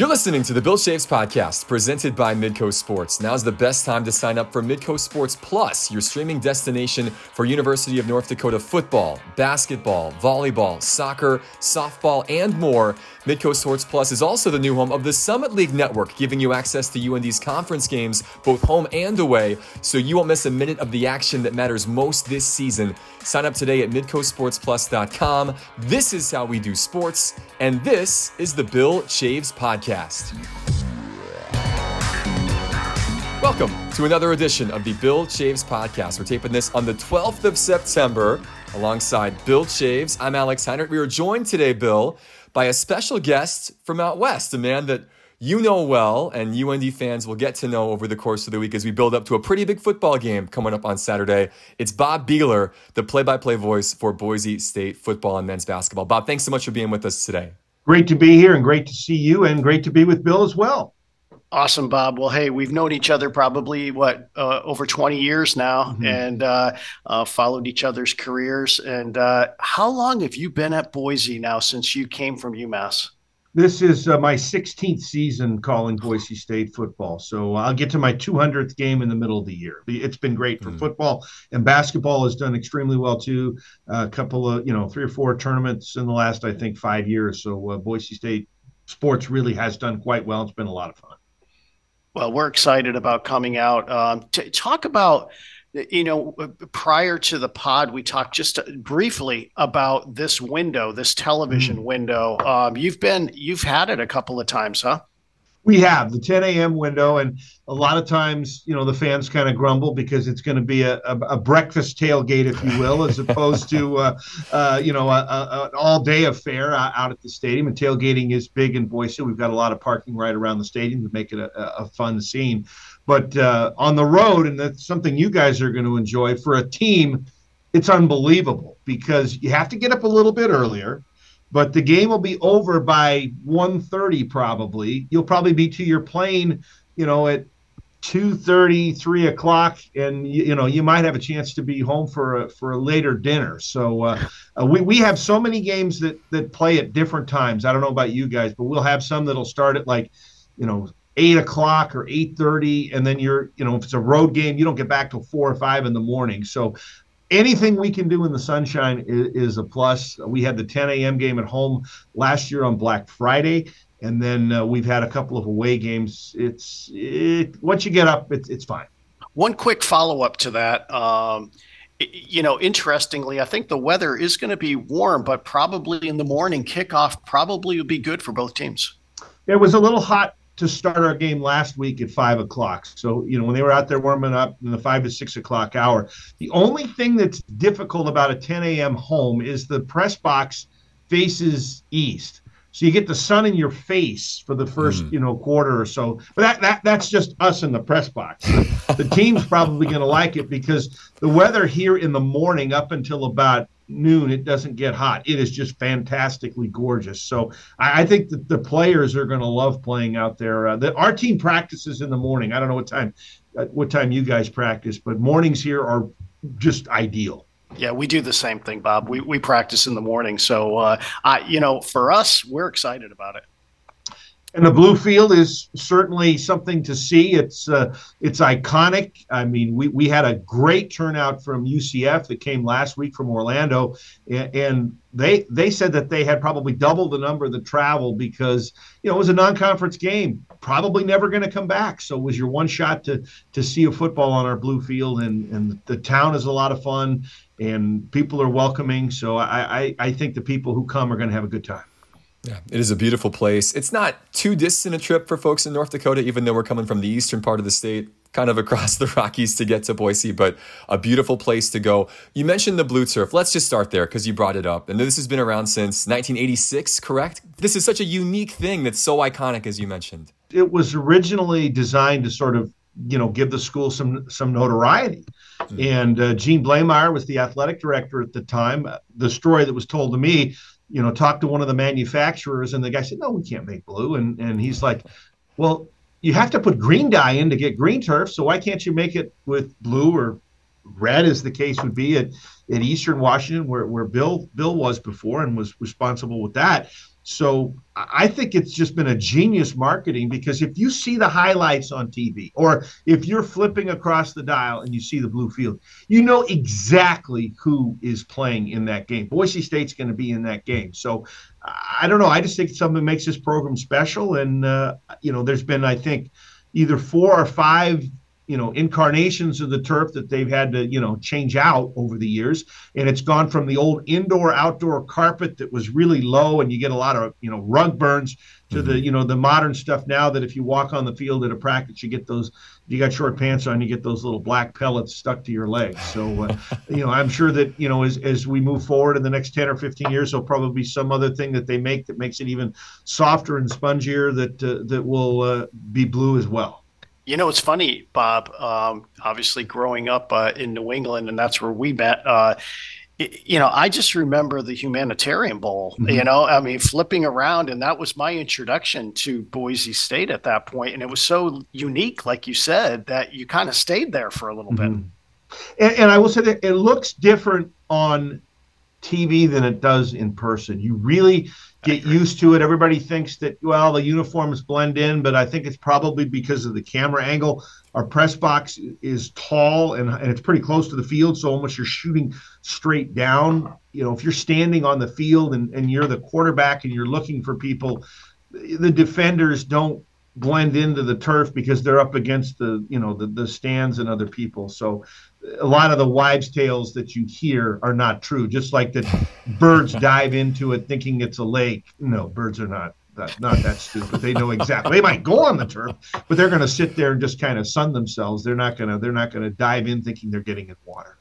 You're listening to the Bill Chaves podcast presented by Midco Sports. Now's the best time to sign up for Midco Sports Plus, your streaming destination for University of North Dakota football, basketball, volleyball, soccer, softball, and more. Midco Sports Plus is also the new home of the Summit League Network, giving you access to UND's conference games, both home and away, so you won't miss a minute of the action that matters most this season. Sign up today at midcosportsplus.com. This is how we do sports, and this is the Bill Chaves podcast. Welcome to another edition of the Bill Chaves podcast. We're taping this on the 12th of September alongside Bill Chaves. I'm Alex Heinrich. We are joined today, Bill, by a special guest from out west, a man that you know well and UND fans will get to know over the course of the week as we build up to a pretty big football game coming up on Saturday. It's Bob Behler, the play by play voice for Boise State football and men's basketball. Bob, thanks so much for being with us today. Great to be here and great to see you and great to be with Bill as well. Awesome, Bob. Well, hey, we've known each other probably what uh, over 20 years now, mm-hmm. and uh, uh, followed each other's careers. And uh, how long have you been at Boise now since you came from UMass? This is uh, my 16th season calling Boise State football. So I'll get to my 200th game in the middle of the year. It's been great for mm. football and basketball has done extremely well too. a couple of, you know, three or four tournaments in the last, I think, five years. So uh, Boise State sports really has done quite well. It's been a lot of fun. Well, we're excited about coming out. Um, t- talk about you know, prior to the pod, we talked just briefly about this window, this television mm. window. Um, you've been, you've had it a couple of times, huh? We have the 10 a.m. window, and a lot of times, you know, the fans kind of grumble because it's going to be a, a, a, breakfast tailgate, if you will, as opposed to, uh, uh, you know, a, an all-day affair out at the stadium. And tailgating is big in Boise. We've got a lot of parking right around the stadium to make it a, fun scene. But uh, on the road, and that's something you guys are going to enjoy for a team, it's unbelievable because you have to get up a little bit earlier. But the game will be over by 1.30 probably. You'll probably be to your plane, you know, at 2.30, 3 o'clock, and you, you know you might have a chance to be home for a for a later dinner. So uh, uh, we we have so many games that that play at different times. I don't know about you guys, but we'll have some that'll start at like you know eight o'clock or eight thirty, and then you're, you know, if it's a road game, you don't get back till four or five in the morning. So anything we can do in the sunshine is, is a plus. We had the 10 a.m. game at home last year on Black Friday, and then uh, we've had a couple of away games. It's it, once you get up, it's it's fine. One quick follow up to that. Um, you know, interestingly, I think the weather is going to be warm, but probably in the morning kickoff probably would be good for both teams. It was a little hot to start our game last week at five o'clock. So, you know, when they were out there warming up in the five to six o'clock hour, the only thing that's difficult about a 10 a.m. home is the press box faces east. So you get the sun in your face for the first, mm. you know, quarter or so. But that, that that's just us in the press box. the team's probably going to like it because the weather here in the morning up until about noon, it doesn't get hot. It is just fantastically gorgeous. So I, I think that the players are going to love playing out there. Uh, the, our team practices in the morning. I don't know what time, uh, what time you guys practice, but mornings here are just ideal. Yeah, we do the same thing, Bob. We we practice in the morning, so uh, I, you know, for us, we're excited about it. And the blue field is certainly something to see. It's uh, it's iconic. I mean, we, we had a great turnout from UCF that came last week from Orlando, and, they they said that they had probably double the number that traveled because you know it was a non-conference game, probably never going to come back. So it was your one shot to to see a football on our blue field, and and the town is a lot of fun, and people are welcoming. So I I, I think the people who come are going to have a good time. Yeah, it is a beautiful place. It's not too distant a trip for folks in North Dakota, even though we're coming from the eastern part of the state, kind of across the Rockies to get to Boise, but a beautiful place to go. You mentioned the blue turf. Let's just start there because you brought it up. And this has been around since 1986, correct? This is such a unique thing that's so iconic, as you mentioned. It was originally designed to sort of you know give the school some some notoriety mm-hmm. and uh, Gene Bleymaier was the athletic director at the time the story that was told to me you know, talked to one of the manufacturers, and the guy said, "No, we can't make blue." And and he's like, "Well, you have to put green dye in to get green turf, so why can't you make it with blue or red, as the case would be at at Eastern Washington, where where Bill Bill was before and was responsible with that?" So I think it's just been a genius marketing because if you see the highlights on TV or if you're flipping across the dial and you see the blue field, you know exactly who is playing in that game. Boise State's going to be in that game. So I don't know. I just think something makes this program special. And, uh, you know, there's been, I think, either four or five you know incarnations of the turf that they've had to you know change out over the years. And it's gone from the old indoor outdoor carpet that was really low and you get a lot of you know rug burns to mm-hmm. the you know the modern stuff now that if you walk on the field at a practice you get those you got short pants on you get those little black pellets stuck to your legs. So uh, you know i'm sure that you know as, as we move forward in the next 10 or 15 years there'll probably be some other thing that they make that makes it even softer and spongier that uh, that will uh, be blue as well you know, it's funny, Bob. Um, obviously, growing up uh, in New England, and that's where we met. Uh, you know, I just remember the Humanitarian Bowl. Mm-hmm. You know, I mean, flipping around, and that was my introduction to Boise State at that point. and it was so unique, like you said, that you kind of stayed there for a little mm-hmm. bit. And, and I will say that it looks different on TV than it does in person. You really get used to it. Everybody thinks that well the uniforms blend in, but I think it's probably because of the camera angle. Our press box is tall and, and it's pretty close to the field, so almost you're shooting straight down. You know, if you're standing on the field and, and you're the quarterback and you're looking for people, the defenders don't blend into the turf because they're up against the you know the, the stands and other people so a lot of the wives tales that you hear are not true just like that birds dive into it thinking it's a lake. No birds are not that, not that stupid. They know exactly they might go on the turf but they're going to sit there and just kind of sun themselves. They're not going to they're not going to dive in thinking they're getting in water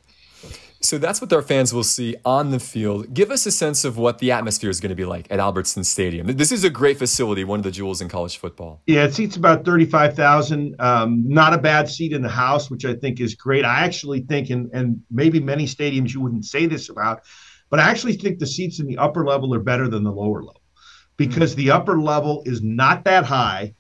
so that's what our fans will see on the field. Give us a sense of what the atmosphere is going to be like at Albertson Stadium. This is a great facility, one of the jewels in college football. Yeah, it seats about 35,000. Um, not a bad seat in the house, which I think is great. I actually think, and, and maybe many stadiums you wouldn't say this about, but I actually think the seats in the upper level are better than the lower level because mm-hmm. the upper level is not that high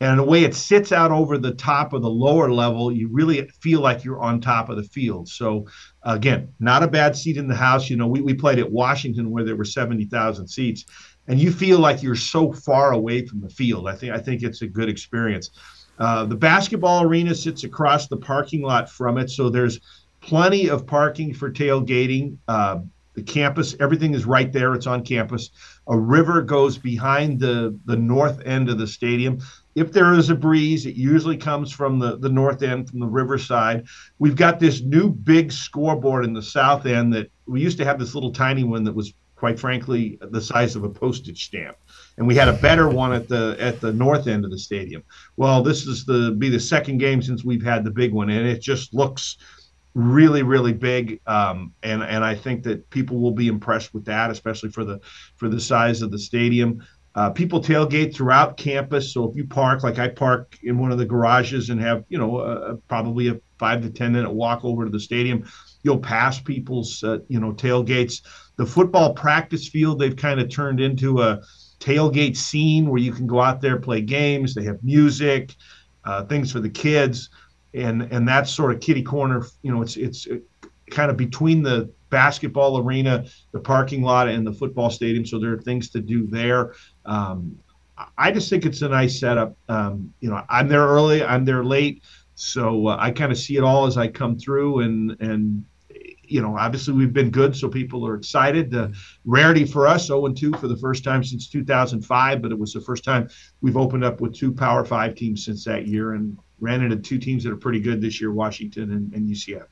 and the way it sits out over the top of the lower level, you really feel like you're on top of the field. So, again, not a bad seat in the house. You know, we, we played at Washington where there were 70,000 seats, and you feel like you're so far away from the field. I think I think it's a good experience. Uh, the basketball arena sits across the parking lot from it, so there's plenty of parking for tailgating. Uh, the campus, everything is right there. It's on campus. A river goes behind the the north end of the stadium if there is a breeze, it usually comes from the, the north end, from the riverside. We've got this new big scoreboard in the south end that we used to have this little tiny one that was quite frankly the size of a postage stamp. And we had a better one at the at the north end of the stadium. Well this is the be the second game since we've had the big one and it just looks really really big. Um, and and i think that people will be impressed with that especially for the for the size of the stadium uh, people tailgate throughout campus. So if you park, like I park in one of the garages and have, you know, uh, probably a five to 10 minute walk over to the stadium, you'll pass people's, uh, you know, tailgates. The football practice field, they've kind of turned into a tailgate scene where you can go out there, play games. They have music, uh, things for the kids. And, and that's sort of kitty corner, you know, it's, it's kind of between the basketball arena, the parking lot, and the football stadium. So there are things to do there. Um, I just think it's a nice setup. Um, you know, I'm there early, I'm there late, so uh, I kind of see it all as I come through, and and you know, obviously we've been good, so people are excited. The rarity for us, 0 2 for the first time since 2005, but it was the first time we've opened up with two Power Five teams since that year, and ran into two teams that are pretty good this year, Washington and, and UCF.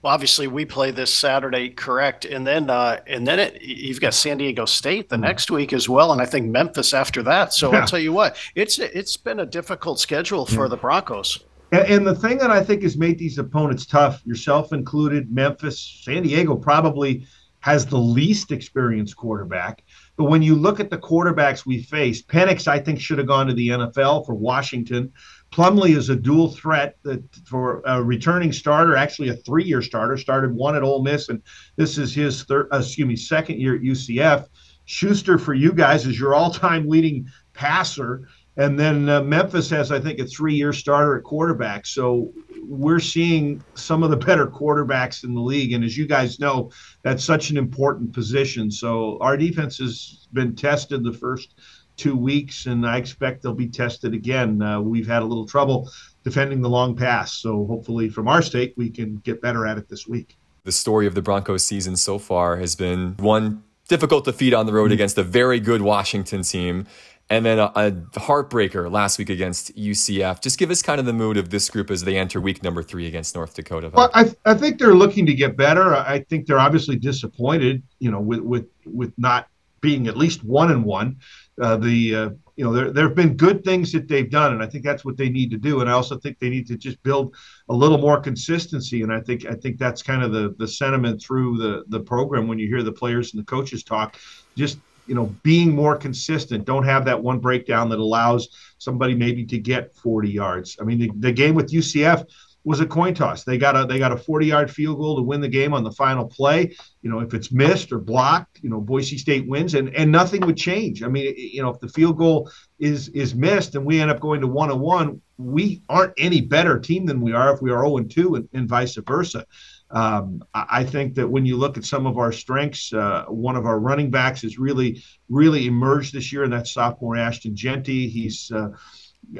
Well, obviously, we play this Saturday, correct? And then, uh, and then it, you've got San Diego State the mm next week as well, and I think Memphis after that. So yeah. I'll tell you what, it's it's been a difficult schedule for yeah. the Broncos. And, and, the thing that I think has made these opponents tough, yourself included, Memphis, San Diego probably has the least experienced quarterback. But when you look at the quarterbacks we faced, Penix, I think, should have gone to the NFL for Washington. Plumlee is a dual threat that for a returning starter, actually a three-year starter, started one at Ole Miss, and this is his third, uh, excuse me, second year at UCF. Schuster for you guys is your all-time leading passer, and then uh, Memphis has, I think, a three-year starter at quarterback. So we're seeing some of the better quarterbacks in the league. And as you guys know, that's such an important position. So our defense has been tested the first two weeks, and I expect they'll be tested again. Uh, we've had a little trouble defending the long pass. So hopefully, from our state, we can get better at it this week. The story of the Broncos season so far has been one difficult defeat on the road mm-hmm. against a very good Washington team and then a, a, heartbreaker last week against UCF. Just give us kind of the mood of this group as they enter week number three against North Dakota. Well, I, I think they're looking to get better. I think they're obviously disappointed, you know, with with with not being at least one and one. Uh, the uh, you know there there have been good things that they've done, and I think that's what they need to do. And I also think they need to just build a little more consistency. And I think I think that's kind of the the sentiment through the the program when you hear the players and the coaches talk. Just you know, being more consistent. Don't have that one breakdown that allows somebody maybe to get 40 yards. I mean, the, the game with UCF was a coin toss. They got a they got a 40 yard field goal to win the game on the final play. You know, if it's missed or blocked, you know, Boise State wins, and and nothing would change. I mean, you know, if the field goal is is missed and we end up going to one and one, we aren't any better team than we are if we are 0 and 2 and, vice versa. Um, I think that when you look at some of our strengths, uh, one of our running backs has really, really emerged this year, and that's sophomore Ashton Jeanty. He's, uh,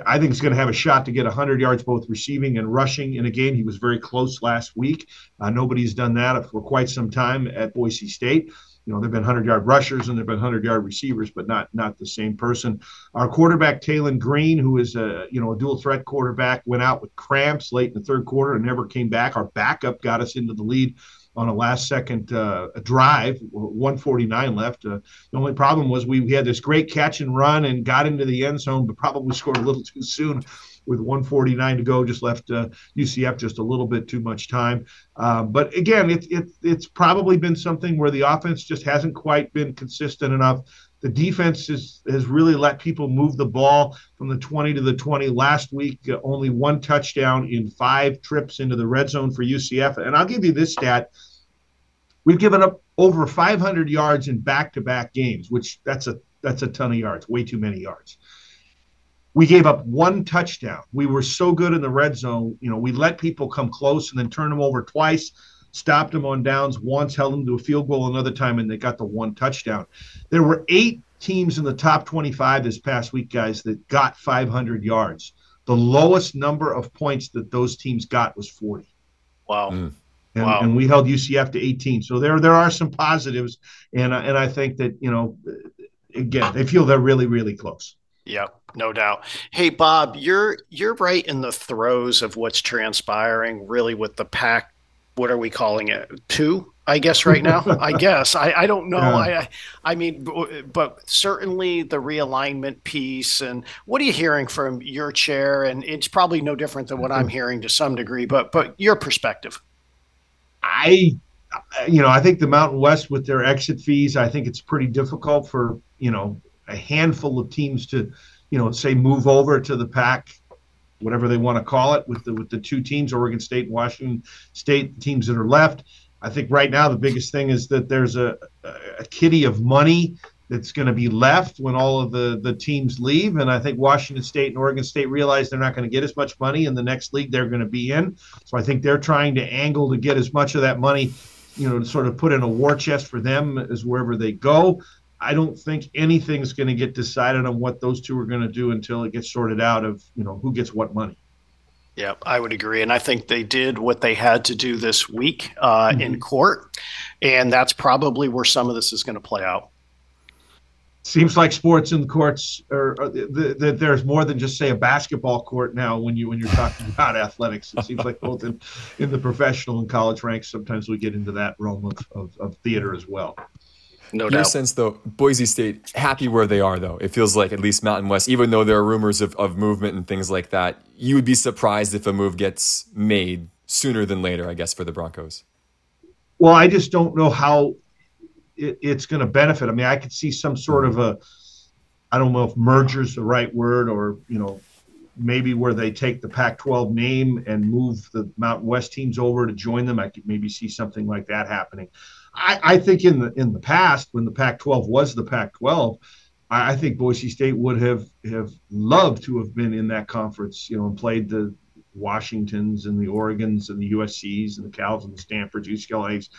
I think, he's going to have a shot to get 100 yards both receiving and rushing in a game. He was very close last week. Uh, nobody's done that for quite some time at Boise State you know, there've been 100 yard rushers and there've been 100 yard receivers, but not not the same person. Our quarterback Taylen Green, who is a you know a dual threat quarterback, went out with cramps late in the third quarter and never came back. Our backup got us into the lead on a last second uh, drive, 149 left. Uh, the only problem was we, we had this great catch and run and got into the end zone, but probably scored a little too soon with 149 to go, just left uh, UCF just a little bit too much time. Uh, but again, it, it, it's probably been something where the offense just hasn't quite been consistent enough. The defense is, has really let people move the ball from the 20 to the 20. Last week, uh, only one touchdown in five trips into the red zone for UCF. And I'll give you this stat. We've given up over 500 yards in back-to-back games, which that's a that's a ton of yards, way too many yards we gave up one touchdown. We were so good in the red zone. You know, we let people come close and then turn them over twice, stopped them on downs once, held them to a field goal another time, and they got the one touchdown. There were eight teams in the top 25 this past week, guys, that got 500 yards. The lowest number of points that those teams got was 40. Wow. Mm. And, wow. and, we held UCF to 18. So there there are some positives, and and I think that you know, again, they feel they're really really close. Yep, no doubt. Hey Bob, you're you're right in the throes of what's transpiring really with the Pac what are we calling it? Two, I guess right now. I guess. I, I don't know. Yeah. I I mean but certainly the realignment piece and what are you hearing from your chair and it's probably no different than what I'm mm-hmm. hearing to some degree, but but your perspective. I you know, I think the Mountain West with their exit fees, I think it's pretty difficult for, you know, a handful of teams to, you know, say move over to the Pac, whatever they want to call it, with the with the two teams, Oregon State and Washington State teams that are left. I think right now the biggest thing is that there's a, a kitty of money that's going to be left when all of the, the teams leave. And I think Washington State and Oregon State realize they're not going to get as much money in the next league they're going to be in. So I think they're trying to angle to get as much of that money, you know, to sort of put in a war chest for them as wherever they go. I don't think anything's going to get decided on what those two are going to do until it gets sorted out of you know who gets what money. Yeah, I would agree, and I think they did what they had to do this week uh, mm-hmm. in court, and that's probably where some of this is going to play out. Seems like sports in the courts are, that there's more than just say a basketball court now when you when you're talking about athletics. It seems like both in, in the professional and college ranks, sometimes we get into that realm of, of, of theater as well. No Your doubt. sense, though, Boise State happy where they are, though. It feels like at least Mountain West, even though there are rumors of, of movement and things like that, you would be surprised if a move gets made sooner than later, I guess, for the Broncos. Well, I just don't know how it, it's going to benefit. I mean, I could see some sort of a, I don't know if merger is the right word, or you know, maybe where they take the Pac-12 name and move the Mountain West teams over to join them. I could maybe see something like that happening. I, I think in the in the past, when the Pac-12 was the Pac-12, I, I think Boise State would have have loved to have been in that conference, you know, and played the Washingtons and the Oregons and the USCs and the Cals and the Stanfords, UCLA's,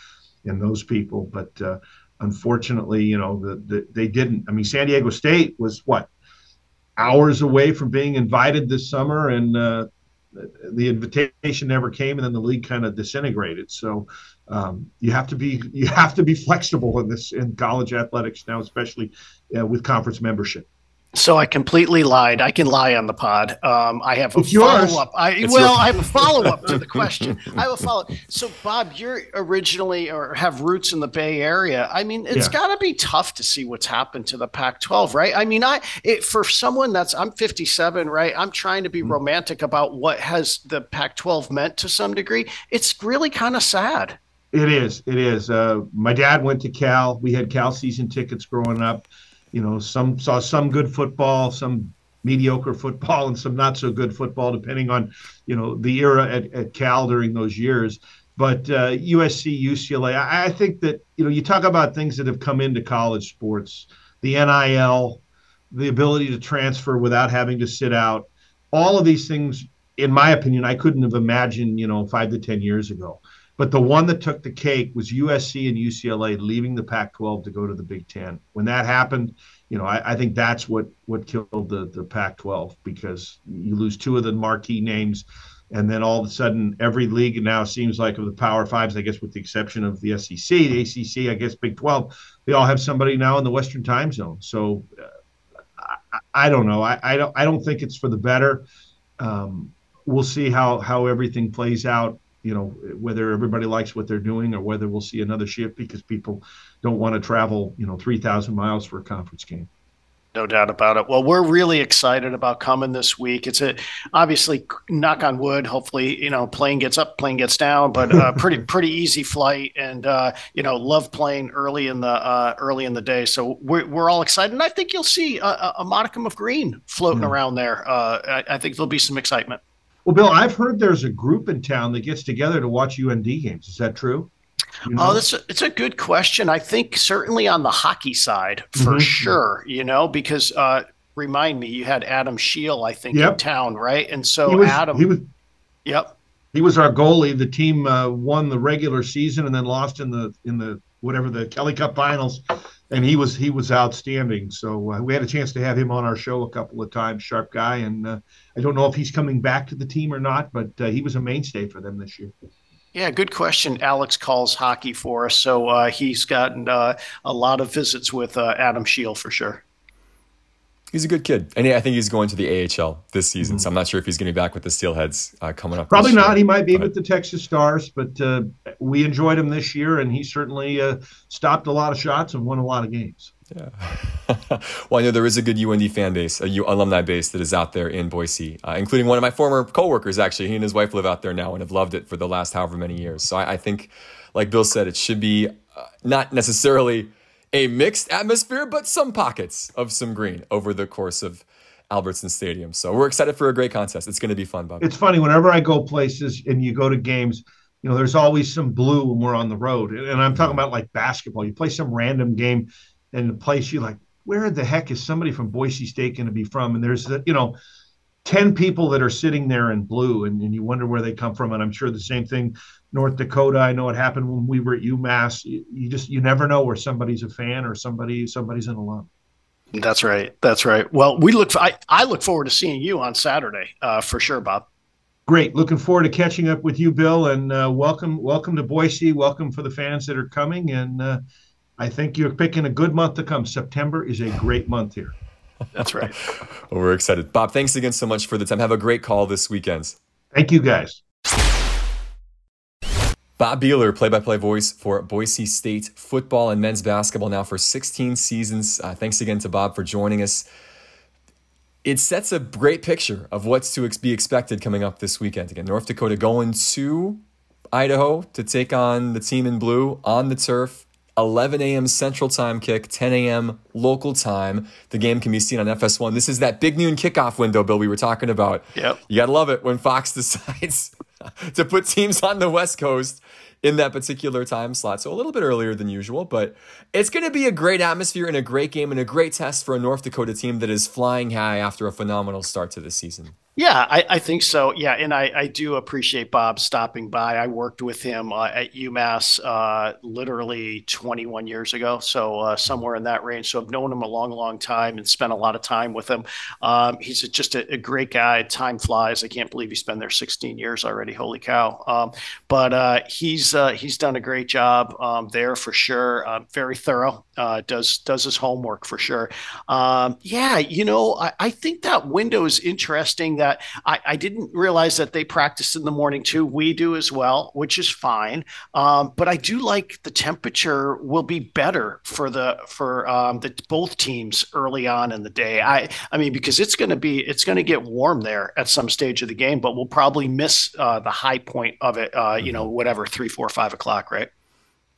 and those people. But uh, unfortunately, you know, the, the, they didn't. I mean, San Diego State was what hours away from being invited this summer, and uh, the invitation never came, and then the league kind of disintegrated. So um, you have to be you have to be flexible in this in college athletics now, especially uh, with conference membership. So I completely lied. I can lie on the pod. Um, I have a follow up. I well, I have a follow up to the question. I have a follow. So Bob, you're originally or have roots in the Bay Area. I mean, it's yeah. got to be tough to see what's happened to the Pac-12, right? I mean, I it, for someone that's I'm 57, right? I'm trying to be mm-hmm. romantic about what has the Pac-12 meant to some degree. It's really kind of sad. It is. It is. Uh, my dad went to Cal. We had Cal season tickets growing up you know, some saw some good football, some mediocre football, and some not so good football, depending on, you know, the era at, at Cal during those years. But uh, USC, UCLA, I, I think that you know, you talk about things that have come into college sports, the NIL, the ability to transfer without having to sit out, all of these things. In my opinion, I couldn't have imagined, you know, five to ten years ago. But the one that took the cake was USC and UCLA leaving the Pac-12 to go to the Big Ten. When that happened, you know, I, I think that's what what killed the the Pac-12 because you lose two of the marquee names, and then all of a sudden every league now seems like of the Power Fives, I guess with the exception of the SEC, the ACC, I guess Big 12, they all have somebody now in the Western Time Zone. So uh, I, I, don't know. I, I don't I don't think it's for the better. Um, we'll see how how everything plays out you know whether everybody likes what they're doing or whether we'll see another shift because people don't want to travel you know 3000 miles for a conference game no doubt about it. Well, we're really excited about coming this week. It's a obviously knock on wood. Hopefully, you know, plane gets up, plane gets down, but uh, pretty pretty easy flight, and uh, you know, love playing early in the uh, early in the day. So we're, we're all excited, and I think you'll see a, a modicum of green floating mm-hmm. around there. Uh, I, I think there'll be some excitement. Well, Bill, I've heard there's a group in town that gets together to watch UND games. Is that true? You know? Oh, that's a, it's a good question. I think certainly on the hockey side for mm-hmm. sure. You know, because uh, remind me, you had Adam Scheel, I think, yep. in town, right? And so was, Adam, he was, yep, he was our goalie. The team uh, won the regular season and then lost in the in the whatever the Kelly Cup finals and he was he was outstanding. So uh, we had a chance to have him on our show a couple of times. Sharp guy, and uh, I don't know if he's coming back to the team or not, but uh, he was a mainstay for them this year. Yeah, good question. Alex calls hockey for us, so uh, he's gotten uh, a lot of visits with uh, Adam Scheel for sure he's a good kid, and I think he's going to the AHL this season. Mm-hmm. So I'm not sure if he's going to be back with the Steelheads uh, coming up. Probably not. Year, he might be but... with the Texas Stars, but uh, we enjoyed him this year, and he certainly uh, stopped a lot of shots and won a lot of games. Yeah. well, I know there is a good UND fan base, a U- alumni base that is out there in Boise, uh, including one of my former coworkers. Actually, he and his wife live out there now and have loved it for the last however many years. So I, I think, like Bill said, it should be uh, not necessarily a mixed atmosphere, but some pockets of some green over the course of Albertson Stadium. So we're excited for a great contest. It's going to be fun, Bob. It's funny whenever I go places and you go to games. You know, there's always some blue when we're on the road, and I'm talking about like basketball. You play some random game, and the place you like, where the heck is somebody from Boise State going to be from? And there's, you know, 10 people that are sitting there in blue and, and you wonder where they come from and i'm sure the same thing north dakota. I know it happened when we were at umass. You, you just you never know where somebody's a fan or somebody somebody's an alum. That's right. That's right. Well we look I, I look forward to seeing you on saturday uh, for sure bob. Great. Looking forward to catching up with you bill and uh, welcome welcome to boise. Welcome for the fans that are coming and uh, i think you're picking a good month to come. September is a great month here that's right. well, we're excited. Bob, thanks again so much for the time. Have a great call this weekend. Thank you, guys. Bob Behler, play by play voice for Boise State football and men's basketball now for 16 seasons. Uh, thanks again to Bob for joining us. It sets a great picture of what's to be expected coming up this weekend. Again, North Dakota going to Idaho to take on the team in blue on the turf 11 a.m. Central Time kick, 10 a.m. local time. The game can be seen on FS1. This is that big noon kickoff window, Bill, we were talking about. Yep. You got to love it when Fox decides to put teams on the West Coast in that particular time slot. So a little bit earlier than usual, but it's going to be a great atmosphere and a great game and a great test for a North Dakota team that is flying high after a phenomenal start to the season. Yeah, I, I, think so. Yeah, and I, I do appreciate Bob stopping by. I worked with him uh, at UMass uh, literally 21 years ago, so uh, somewhere in that range. So I've known him a long, long time and spent a lot of time with him. Um, he's just a, a, great guy. Time flies. I can't believe he's been there 16 years already. Holy cow! Um, but uh, he's uh, he's done a great job um, there for sure. Uh, very thorough. does does his homework for sure. Um, yeah, you know, I, I think that window is interesting. That I, I, didn't realize that they practice in the morning too. We do as well, which is fine. Um, but I do like the temperature will be better for the for um, the both teams early on in the day. I I mean because it's going to be it's going to get warm there at some stage of the game, but we'll probably miss uh, the high point of it. Uh, you know, mm-hmm. whatever three, four, five o'clock, right?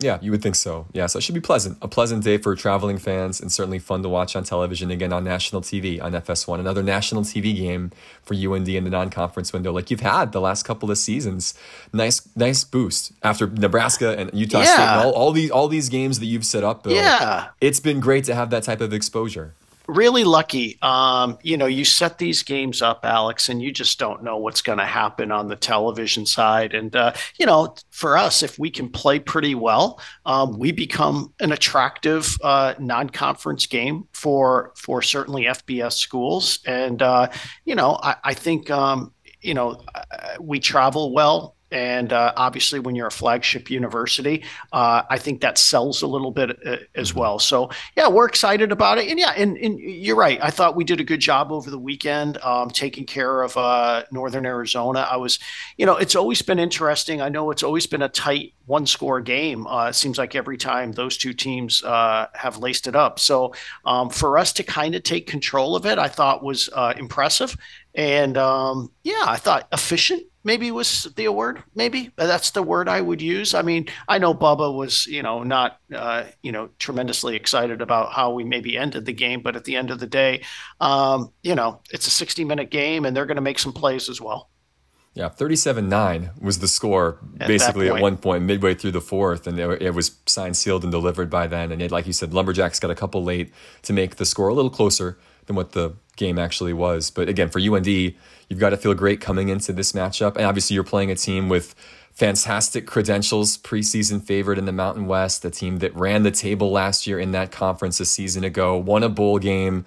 Yeah, you would think so. Yeah, so it should be pleasant. A pleasant day for traveling fans and certainly fun to watch on television again on national TV on FS1. Another national TV game for UND in the non-conference window like you've had the last couple of seasons. Nice nice boost after Nebraska and Utah yeah. State and all, all these all these games that you've set up, Bill. Yeah. It's been great to have that type of exposure really lucky. Um, you know, you set these games up, Alex, and you just don't know what's going to happen on the television side. And uh, you know, for us, if we can play pretty well, um, we become an attractive uh, non-conference game for for certainly FBS schools. And uh, you know, I, I think um, you know uh, we travel well and uh, obviously, when you're a flagship university, uh, I think that sells a little bit uh, as mm-hmm. well. So, yeah, we're excited about it. And yeah, and, and you're right. I thought we did a good job over the weekend um, taking care of uh, Northern Arizona. I was, you know, it's always been interesting. I know it's always been a tight one score game. Uh, it seems like every time those two teams uh, have laced it up. So, um, for us to kind of take control of it, I thought was impressive. And um, yeah, I thought efficient maybe was the word maybe? That's the word i would use. I mean i know bubba was you know not uh, you know tremendously excited about how we maybe ended the game but at the end of the day um, you know it's a 60 minute game and they're going to make some plays as well yeah 37-9 was the score at basically at one point midway through the fourth and it, it was signed sealed and delivered by then and it, like you said lumberjacks got a couple late to make the score a little closer than what the game actually was but again for und You've got to feel great coming into this matchup. And obviously, you're playing a team with fantastic credentials, preseason favorite in the Mountain West, a team that ran the table last year in that conference a season ago, won a bowl game.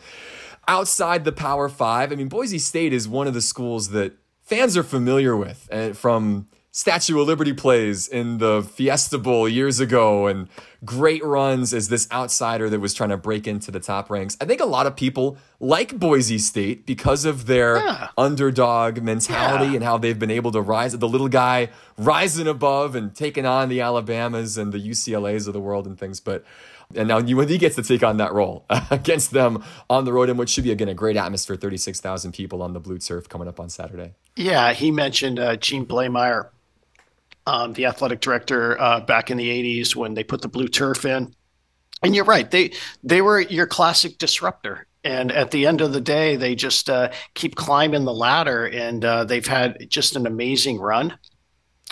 Outside the Power Five, I mean, Boise State is one of the schools that fans are familiar with and from Statue of Liberty plays in the Fiesta Bowl years ago and great runs as this outsider that was trying to break into the top ranks. I think a lot of people like Boise State because of their yeah. underdog mentality yeah. and how they've been able to rise. The little guy rising above and taking on the Alabamas and the UCLAs of the world and things. But and now UND gets to take on that role against them on the road in what should be again a great atmosphere. Thirty six thousand people on the blue turf coming up on Saturday. Yeah, he mentioned uh, Gene Bleymaier um, the athletic director uh, back in the 80s when they put the blue turf in. And you're right, they they were your classic disruptor. And at the end of the day, they just uh, keep climbing the ladder, and uh, they've had just an amazing run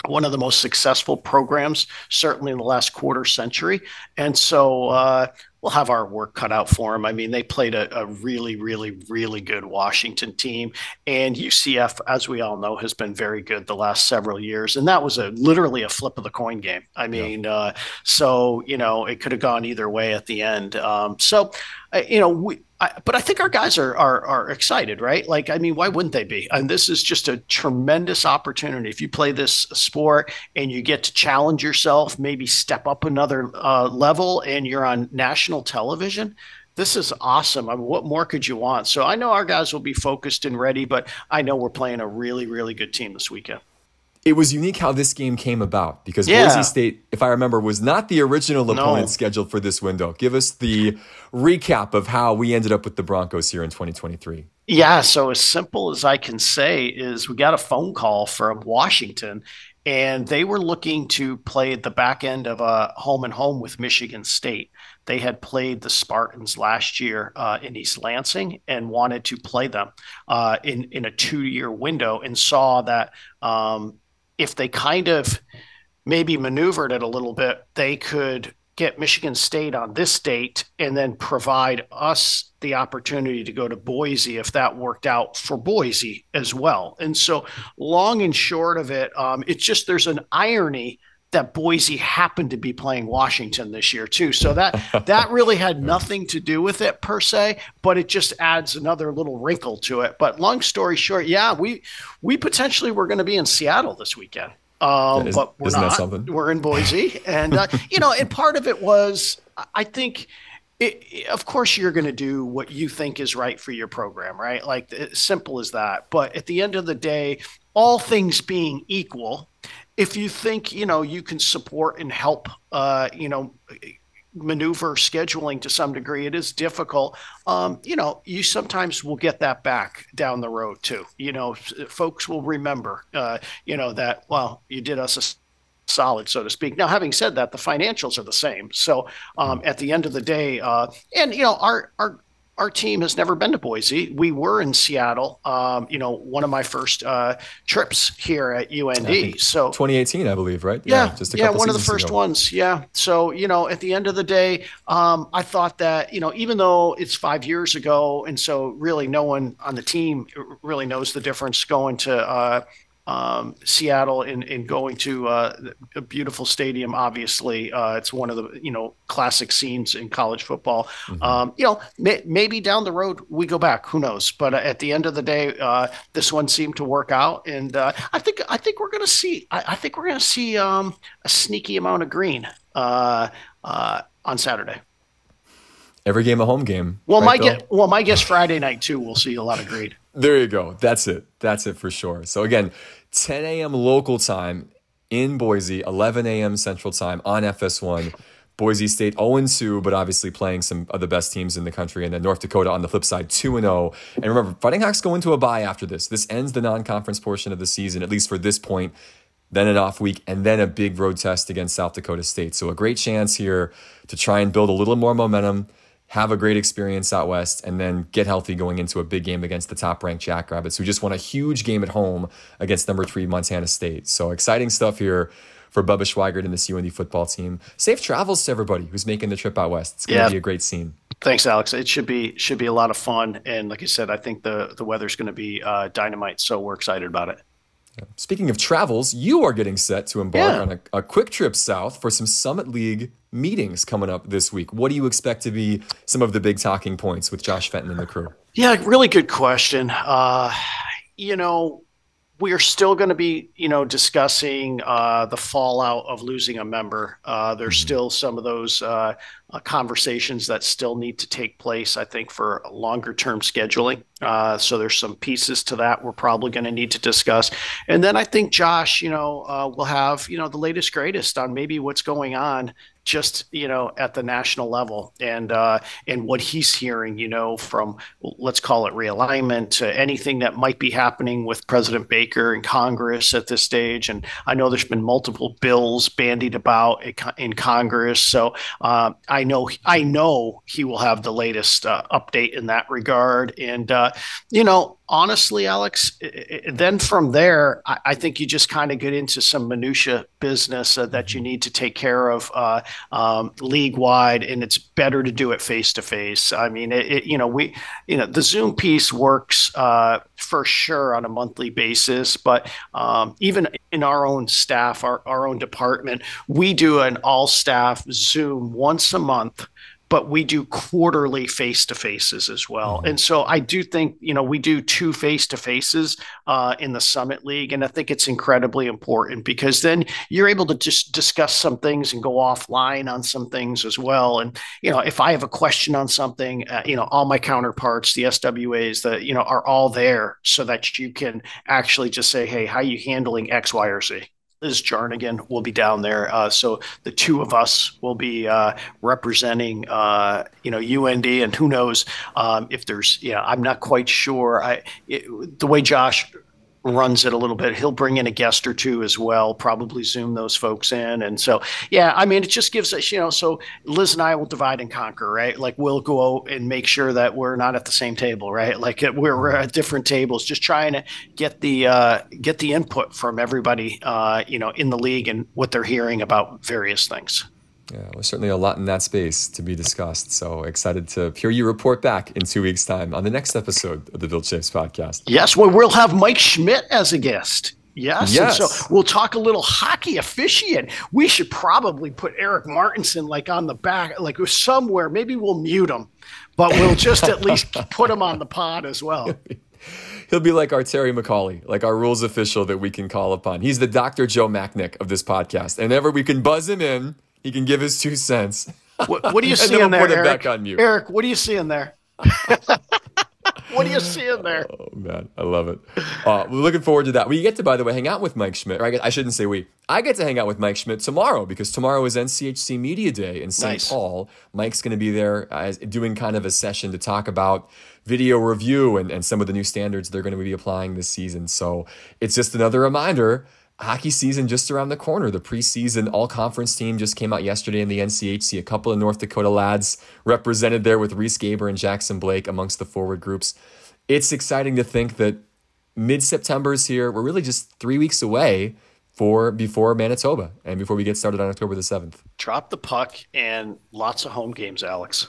one of the most successful programs, certainly in the last quarter century. And so uh, we'll have our work cut out for them. I mean, they played a, a, really, really, really good Washington team, and UCF, as we all know, has been very good the last several years. And that was a literally a flip of the coin game. I mean, yeah. uh, so you know, it could have gone either way at the end. Um, so, you know, we I, but I think our guys are, are are excited, right? Like, I mean, why wouldn't they be? And this is just a tremendous opportunity. If you play this sport and you get to challenge yourself, maybe step up another uh, level, and you're on national television, this is awesome. I mean, what more could you want? So I know our guys will be focused and ready, but I know we're playing a really, really good team this weekend it was unique how this game came about because yeah. Boise State, if I remember, was not the original opponent no. scheduled for this window. Give us the recap of how we ended up with the Broncos here in 2023. Yeah, so as simple as I can say is we got a phone call from Washington and they were looking to play at the back end of a home and home with Michigan State. They had played the Spartans last year uh, in East Lansing and wanted to play them uh, in in a two year window, and saw that um, if they kind of maybe maneuvered it a little bit, they could get Michigan State on this date and then provide us the opportunity to go to Boise if that worked out for Boise as well. And so, long and short of it, um, it's just there's an irony that Boise happened to be playing Washington this year too. So that that really had nothing to do with it per se, but it just adds another little wrinkle to it. But long story short, yeah, we we potentially were going to be in Seattle this weekend. Um, is, but we're not. We're in Boise, and uh, you know, and part of it was, I think, it, of course, you're going to do what you think is right for your program, right? Like simple as that. But at the end of the day, all things being equal, if you think you know you can support and help, uh, you know maneuver scheduling to some degree. It is difficult. Um, you know, you sometimes will get that back down the road too. You know, folks will remember, uh, you know, that, well, you did us a solid, so to speak. Now, having said that, the financials are the same. So um, at the end of the day, uh, and, you know, our, our, our team has never been to Boise. We were in Seattle. Um, you know, one of my first uh, trips here at UND. So 2018, I believe, right? Yeah, yeah, just yeah one of the first ago. ones. Yeah. So you know, at the end of the day, um, I thought that you know, even though it's five years ago, and so really no one on the team really knows the difference going to uh, um, Seattle in, in going to uh, a beautiful stadium. Obviously, uh, it's one of the you know classic scenes in college football. Mm-hmm. Um, you know, may, maybe down the road we go back. Who knows? But uh, at the end of the day, uh, this one seemed to work out, and uh, I think I think we're going to see. I, I, think we're going to see um, a sneaky amount of green uh, on Saturday. Every game a home game. Well, right, my guess, well, my guess Friday night too. We'll see a lot of green. There you go. That's it. That's it for sure. So again, 10 a.m. local time in Boise, 11 a.m. Central Time on FS1. Boise State 0 2, but obviously playing some of the best teams in the country. And then North Dakota on the flip side 2 0. And remember, Fighting Hawks go into a bye after this. This ends the non conference portion of the season, at least for this point. Then an off week, and then a big road test against South Dakota State. So a great chance here to try and build a little more momentum have a great experience out west, and then get healthy going into a big game against the top ranked Jackrabbits, who just won a huge game at home against number three Montana State. So exciting stuff here for Bubba Schweigert and this UND football team. Safe travels to everybody who's making the trip out west. It's going to yeah. be a great scene. Thanks, Alex. It should be should be a lot of fun, and like I said, I think the the weather's going to be uh, dynamite. So we're excited about it. Speaking of travels, you are getting set to embark yeah. on a, a, quick trip south for some Summit League meetings coming up this week. What do you expect to be some of the big talking points with Josh Fenton and the crew? Yeah, really good question. Uh, you know, we are still going to be, you know, discussing uh, the fallout of losing a member. Uh, there's mm-hmm. still some of those uh, uh, conversations that still need to take place, I think, for longer term scheduling. Uh, so there's some pieces to that we're probably going to need to discuss. And then I think Josh, you know, uh, will have, you know, the latest greatest on maybe what's going on just you know at the national level. And uh, and what he's hearing you know from let's call it realignment to anything that might be happening with President Baker and Congress at this stage. And I know there's been multiple bills bandied about in Congress. So uh, I know I know he will have the latest uh, update in that regard. And uh, you know, honestly, Alex, then from there, I, I think you just kind of get into some minutia business uh, that you need to take care of uh, um, league wide, and it's better to do it face to face. I mean, it, it, you know, we, you know, the Zoom piece works uh, for sure on a monthly basis, but um, even in our own staff, our, our own department, we do an all staff Zoom once a month but we do quarterly face to faces as well. Mm-hmm. And so I do think, you know, we do two face to faces uh, in the Summit League. And I think it's incredibly important because then you're able to just discuss some things and go offline on some things as well. And, you know, if I have a question on something, uh, you know, all my counterparts, the SWAs, that, you know, are all there so that you can actually just say, hey, how are you handling X, Y, or Z? Liz Jarnigan will be down there. Uh, so the two of us will be uh, representing, uh, you know, UND, and who knows um, if there's, yeah, I'm not quite sure. I it, the way Josh runs it a little bit. He'll bring in a guest or two as well, probably zoom those folks in. And so, yeah, I mean, it just gives us, you know, so Liz and I will divide and conquer, right? Like we'll go and make sure that we're not at the same table, right? Like we're, we're at different tables, just trying to get the uh, get the input from everybody, uh, you know, in the league and what they're hearing about various things. Yeah, well, certainly a lot in that space to be discussed. So excited to hear you report back in two weeks' time on the next episode of the Bill Chaves podcast. Yes, well, we'll have Mike Schmidt as a guest. Yes. yes. so we'll talk a little hockey officiant. We should probably put Eric Martinson like on the back, like somewhere. Maybe we'll mute him, but we'll just at least put him on the pod as well. He'll be like our Terry McAulay, like our rules official that we can call upon. He's the Dr. Joe Macknick of this podcast. And ever we can buzz him in, he can give his two cents. What, what do you see in there, Eric? Eric, what do you see in there? what do you see in there? Oh man, I love it. Uh, we're looking forward to that. We get to, by the way, hang out with Mike Schmidt. I, I, shouldn't say we. I get to hang out with Mike Schmidt tomorrow because tomorrow is NCHC Media Day in St. Nice. Paul. Mike's going to be there uh, doing kind of a session to talk about video review and, and some of the new standards they're going to be applying this season. So it's just another reminder hockey season just around the corner. The preseason all conference team just came out yesterday in the NCHC. A couple of North Dakota lads represented there with Riese Gaber and Jackson Blake amongst the forward groups. It's exciting to think that mid September is here. We're really just three weeks away for before Manitoba and before we get started on October the 7th. Drop the puck and lots of home games, Alex.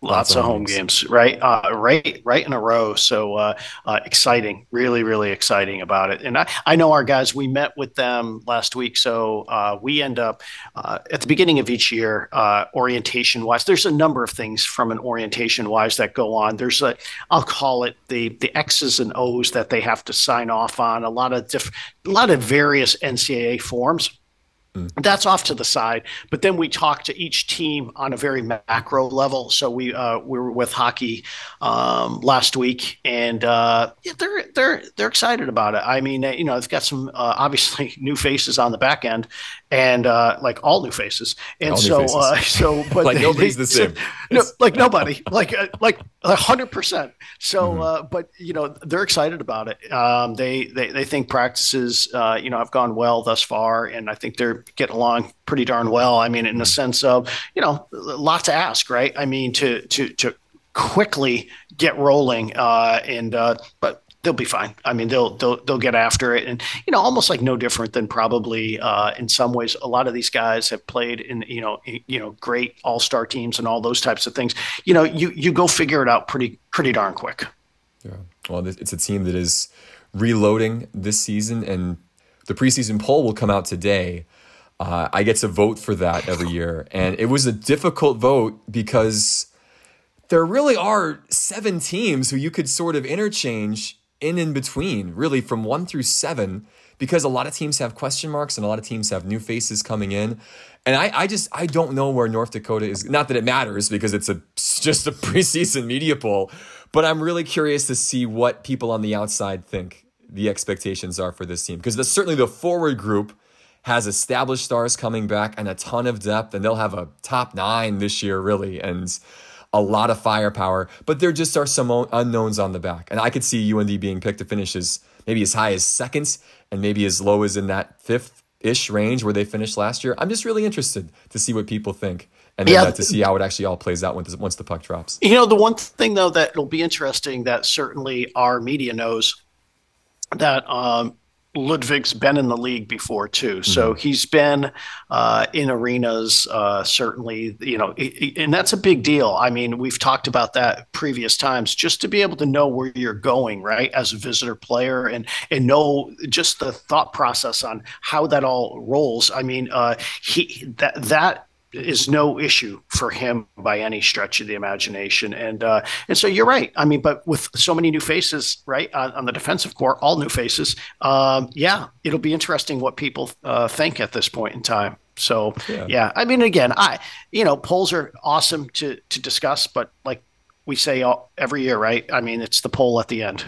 Lots, of home games, right? Uh, right, right in a row. So uh, uh, exciting, really, really exciting about it. And I, I know our guys. We met with them last week, so uh, we end up uh, at the beginning of each year, uh, orientation wise. There's a number of things from an orientation wise that go on. There's a, I'll call it the the X's and O's that they have to sign off on. A lot of different, a lot of various NCAA forms. That's off to the side, but then we talk to each team on a very macro level. So we uh, we were with hockey um, last week, and uh, yeah, they're they're they're excited about it. I mean, you know, they've got some uh, obviously new faces on the back end, and uh, like all new faces, and all so uh, so but like they, nobody's they, the same. no, like nobody, like uh, like hundred percent. So, mm-hmm. but you know, they're excited about it. Um, they they they think practices, you know, have gone well thus far, and I think they're getting along pretty darn well. I mean, in the mm-hmm. sense of, you know, a lot to ask, right? I mean, to to to quickly get rolling, uh, and uh, but they'll be fine. I mean, they'll they'll they'll get after it, and you know, almost like no different than probably uh, in some ways. A lot of these guys have played in you know you know great all star teams and all those types of things. You know, you you go figure it out pretty pretty darn quick. Yeah, well, it's a team that is reloading this season, and the preseason poll will come out today. Uh, I get to vote for that every year. And it was a difficult vote because there really are seven teams who you could sort of interchange in and between, really from one through seven, because a lot of teams have question marks and a lot of teams have new faces coming in. And I, I just I don't know where North Dakota is. Not that it matters because it's a just a preseason media poll, but I'm really curious to see what people on the outside think the expectations are for this team because that's certainly the forward group has established stars coming back and a ton of depth, and they'll have a top nine this year, really, and a lot of firepower. But there just are some unknowns on the back. And I could see UND being picked to finish as maybe as high as seconds and maybe as low as in that fifth ish range where they finished last year. I'm just really interested to see what people think and yeah. to see how it actually all plays out once, once the puck drops. You know, the one thing though that will be interesting that certainly our media knows that um, Ludvig's been in the league before too, so mm-hmm. he's been uh, in arenas. Uh, certainly, you know, and that's a big deal. I mean, we've talked about that previous times. Just to be able to know where you're going, right, as a visitor player, and and know just the thought process on how that all rolls. I mean, uh, he that that is no issue for him by any stretch of the imagination. And uh, and so you're right. I mean, but with so many new faces, right, on, on the defensive core, all new faces. Um, yeah, it'll be interesting what people uh, think at this point in time. So yeah. yeah. I mean, again, I you know polls are awesome to to discuss, but like we say all, every year, right? I mean, it's the poll at the end.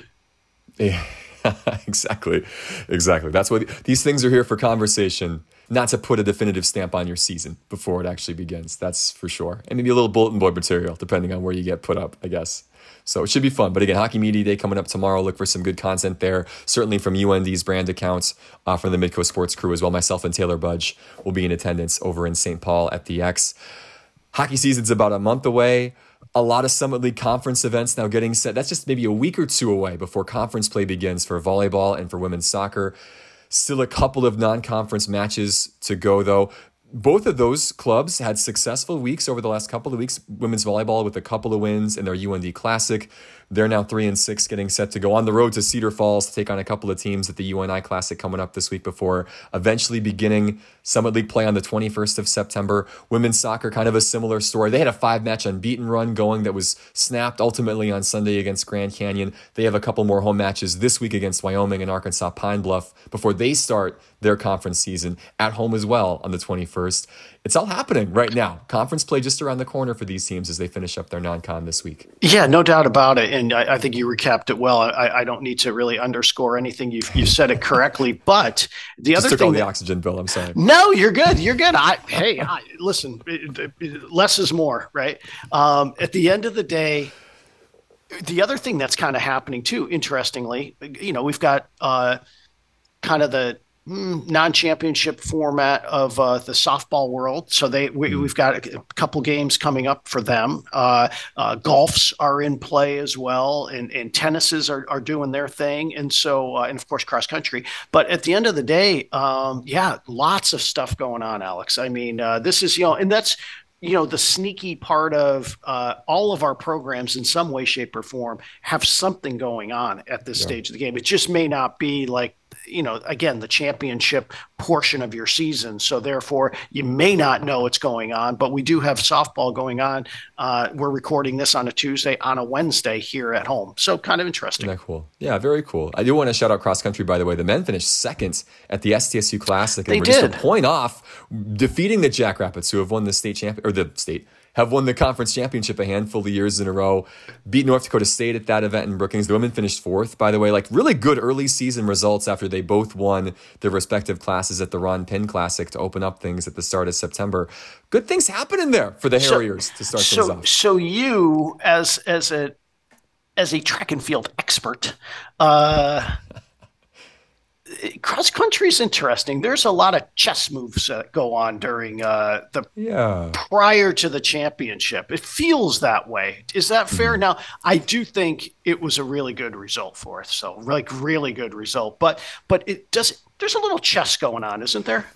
Yeah. exactly. Exactly. That's what these things are here for conversation, not to put a definitive stamp on your season before it actually begins. That's for sure. And maybe a little bulletin board material, depending on where you get put up, I guess. So it should be fun. But again, Hockey Media Day coming up tomorrow. Look for some good content there. Certainly from UND's brand accounts, uh, from the Midco Sports crew as well. Myself and Taylor Budge will be in attendance over in St. Paul at the X. Hockey season's about a month away. A lot of Summit League conference events now getting set. That's just maybe a week or two away before conference play begins for volleyball and for women's soccer. Still a couple of non conference matches to go, though both of those clubs had successful weeks over the last couple of weeks. Women's volleyball with a couple of wins in their UND Classic. They're now three and six, getting set to go on the road to Cedar Falls to take on a couple of teams at the UNI Classic coming up this week before eventually beginning Summit League play on the 21st of September. Women's soccer, kind of a similar story. They had a five match unbeaten run going that was snapped ultimately on Sunday against Grand Canyon. They have a couple more home matches this week against Wyoming and Arkansas Pine Bluff before they start their conference season at home as well on the 21st it's all happening right now. Conference play just around the corner for these teams as they finish up their non-con this week. Yeah, no doubt about it. And I, I think you recapped it well. I, I, don't need to really underscore anything. You've, you said it correctly. But the just other took thing, all the oxygen, Bill. I'm sorry. No, you're good. You're good. I hey, I, listen. Less is more, right? Um, at the end of the day, the other thing that's kind of happening too, interestingly, you know, we've got uh, kind of the non-championship format of uh, the softball world. So they we, have hmm. got a, couple games coming up for them. Uh, uh, golfs are in play as well, and, and tennises are, are doing their thing, and so uh, and of course cross country. But at the end of the day, um, yeah, lots of stuff going on, Alex. I mean, uh, this is you know, and that's you know the sneaky part of uh, all of our programs in some way shape or form have something going on at this yeah. stage of the game it just may not be like you know, again, the championship portion of your season. So therefore, you may not know what's going on, but we do have softball going on. Uh, we're recording this on a Tuesday, on a Wednesday here at home. So kind of interesting. Isn't that cool? Yeah, very cool. I do want to shout out cross country, by the way. The men finished second at the SDSU Classic, and they we're did. just a point off defeating the Jackrabbits, who have won the state champion or the state have won the conference championship a handful of years in a row, beat North Dakota State at that event in Brookings. The women finished fourth, by the way. Like really good early season results after they both won their respective classes at the Ron Pynn Classic to open up things at the start of September. Good things happening there for the Harriers so, to start so, things off. So you, as as a as a track and field expert, uh, cross country is interesting. There's a lot of chess moves that go on during uh, the yeah prior to the championship. It feels that way. Is that fair? Mm-hmm. Now, I do think it was a really good result for us. So, like, really good result. But but it does. There's a little chess going on, isn't there?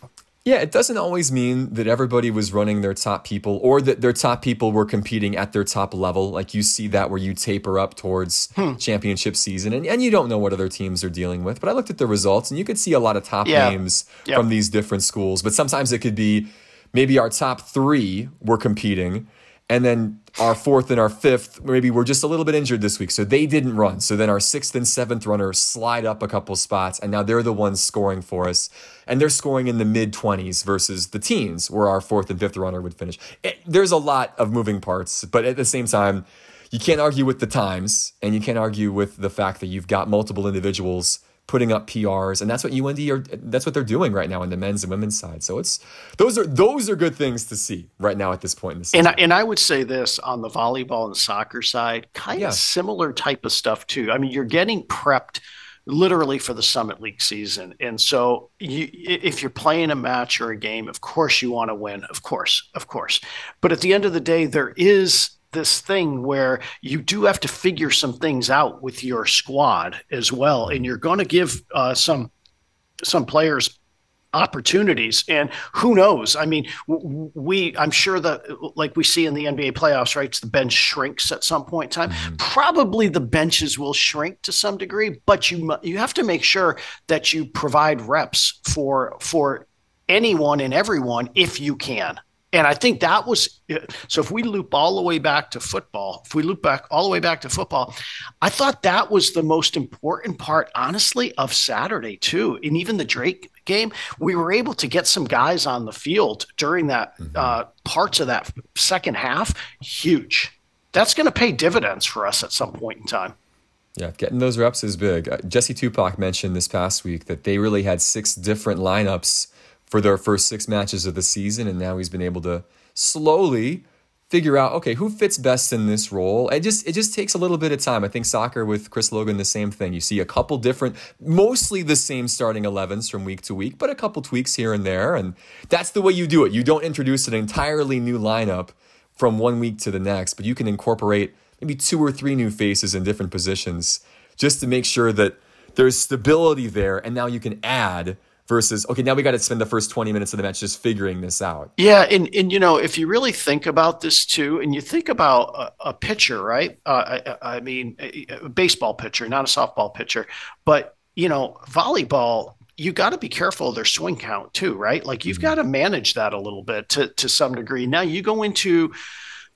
Yeah, it doesn't always mean that everybody was running their top people or that their top people were competing at their top level. Like you see that where you taper up towards hmm. championship season and, and you don't know what other teams are dealing with. But I looked at the results and you could see a lot of top yeah. names yep. from these different schools. But sometimes it could be maybe our top three were competing and then our fourth and our fifth, maybe we're just a little bit injured this week. So they didn't run. So then our sixth and seventh runners slide up a couple spots. And now they're the ones scoring for us. And they're scoring in the mid 20s versus the teens, where our fourth and fifth runner would finish. It, there's a lot of moving parts. But at the same time, you can't argue with the times and you can't argue with the fact that you've got multiple individuals putting up PRs, and that's what UND are. That's what they're doing right now in the men's and women's side. So it's those are those are good things to see right now at this point in the season. And I, and I would say this on the volleyball and soccer side, kind yeah. of similar type of stuff too. I mean, you're getting prepped literally for the Summit League season. And so you, if you're playing a match or a game, of course you want to win, of course, of course. But at the end of the day, there is this thing where you do have to figure some things out with your squad as well, and you're going to give uh, some some players opportunities and who knows? I mean we i'm sure that like we see in the nba playoffs right the bench shrinks at some point in time. Mm-hmm. probably the benches will shrink to some degree but you you have to make sure that you provide reps for for anyone and everyone if you can and I think that was so. If we loop all the way back to football, if we loop back all the way back to football, I thought that was the most important part, honestly, of Saturday, too. And even the Drake game, we were able to get some guys on the field during that mm-hmm. uh, parts of that second half. Huge. That's going to pay dividends for us at some point in time. Yeah, getting those reps is big. Uh, Jesse Tupac mentioned this past week that they really had six different lineups for their first six matches of the season, and now he's been able to slowly figure out okay who fits best in this role? It just it just takes a little bit of time. I think soccer with chris logan the same thing. You see a couple different mostly the same starting 11s from week to week but a couple tweaks here and there and that's the way you do it. You don't introduce an entirely new lineup from one week to the next but you can incorporate maybe two or three new faces in different positions just to make sure that there's stability there and now you can add versus okay now we got to spend the first 20 minutes of the match just figuring this out. Yeah and and you know if you really think about this too and you think about a, a pitcher right? Uh, I, I, mean a, a baseball pitcher not a softball pitcher but you know volleyball you got to be careful of their swing count too right? Like you've mm-hmm. got to manage that a little bit to to some degree. Now you go into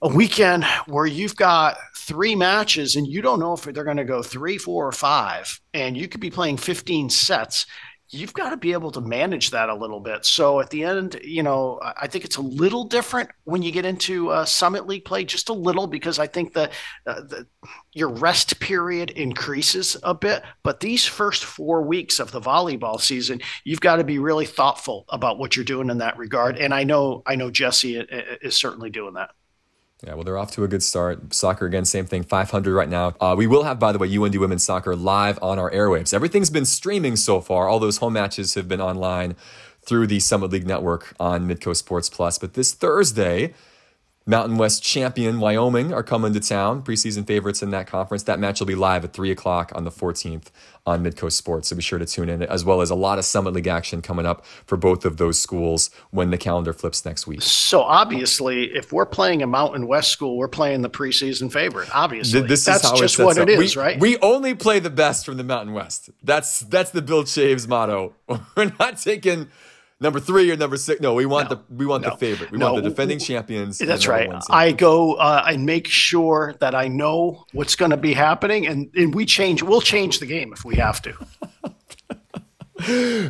a weekend where you've got three matches and you don't know if they're going to go three, four, or five, and you could be playing 15 sets you've got to be able to manage that a little bit. So at the end, you know, I think it's a little different when you get into uh, Summit League play, just a little, because I think the, uh, the your rest period increases a bit. But these first four weeks of the volleyball season, you've got to be really thoughtful about what you're doing in that regard. And I know, I know Jesse is certainly doing that. Yeah, well, they're off to a good start. Soccer, again, same thing, 500 right now. Uh, we will have, by the way, UND Women's Soccer live on our airwaves. Everything's been streaming so far. All those home matches have been online through the Summit League Network on Midco Sports Plus. But this Thursday, Mountain West champion Wyoming are coming to town, preseason favorites in that conference. That match will be live at 3 o'clock on the 14th on Midco Sports, so be sure to tune in, as well as a lot of Summit League action coming up for both of those schools when the calendar flips next week. So, obviously, if we're playing a Mountain West school, we're playing the preseason favorite, obviously. This That's is how just it what up. it is, we, right? We only play the best from the Mountain West. That's, that's the Bill Chaves motto. we're not taking – number three or number six. No, we want no, the we want no, the favorite. We no, want the defending champions. That's right. I go. Uh, I make sure that I know what's going to be happening, and, and we change. We'll change the game if we have to.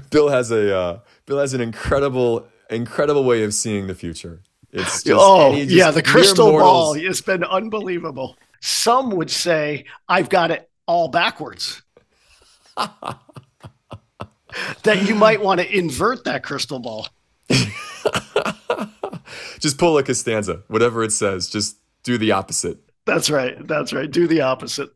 Bill has a uh, Bill has an incredible incredible way of seeing the future. It's just, oh just, yeah, the crystal ball has been unbelievable. Some would say I've got it all backwards that you might want to invert that crystal ball. just pull a Costanza, whatever it says. Just do the opposite. That's right. That's right. Do the opposite.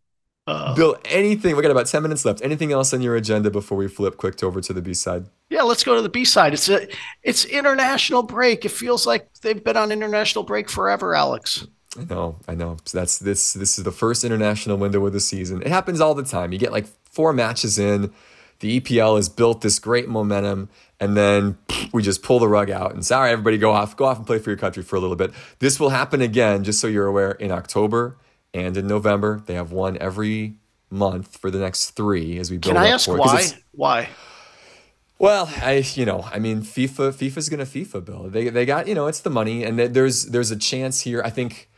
Uh, Bill, anything? We got about ten minutes left. Anything else on your agenda before we flip quick over to the B side? Yeah, let's go to the B side. It's a it's international break. It feels like they've been on international break forever, Alex. I know, I know. So that's this. This is the first international window of the season. It happens all the time. You get like four matches in the EPL has built this great momentum, and then we just pull the rug out and say, all right, everybody go off, go off and play for your country for a little bit. This will happen again, just so you're aware, in October and in November. They have one every month for the next three as we build. Can I ask why? Why? Well, I you know, I mean, FIFA FIFA's gonna FIFA, Bill. They they got you know, it's the money, and there's there's a chance here. I think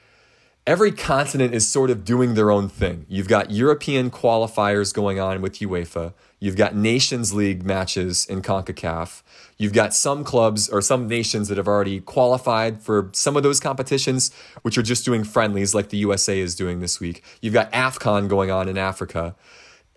every continent is sort of doing their own thing. You've got European qualifiers going on with UEFA. You've got Nations League matches in CONCACAF. You've got some clubs or some nations that have already qualified for some of those competitions, which are just doing friendlies like the USA is doing this week. You've got AFCON going on in Africa.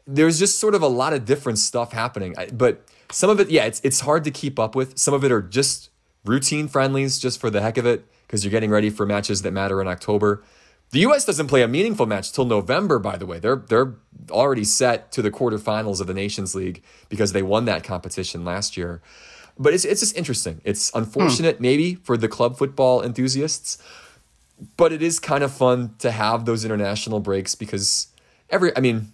There's just sort of a lot of different stuff happening. But some of it, yeah, it's, it's hard to keep up with. Some of it are just routine friendlies just for the heck of it because you're getting ready for matches that matter in October. The U.S. doesn't play a meaningful match till November. By the way, they're they're already set to the quarterfinals of the Nations League because they won that competition last year. But it's it's just interesting. It's unfortunate hmm. maybe for the club football enthusiasts, but it is kind of fun to have those international breaks because every I mean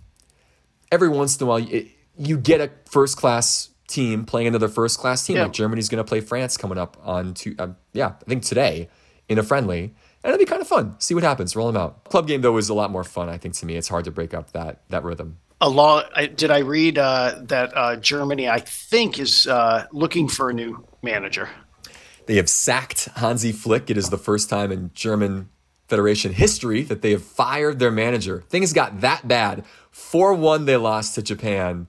every once in a while it, you get a first class team playing another first class team. Yeah. Like Germany's going to play France coming up on two. Uh, yeah, I think today in a friendly and it'll be kind of fun. See what happens. Roll them out. Club game though is a lot more fun. I think to me, it's hard to break up that that rhythm. A lot. Did I read uh, that uh, Germany? I think is uh, looking for a new manager. They have sacked Hansi Flick. It is the first time in German Federation history that they have fired their manager. Things got that bad. Four one, they lost to Japan.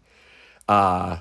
Uh,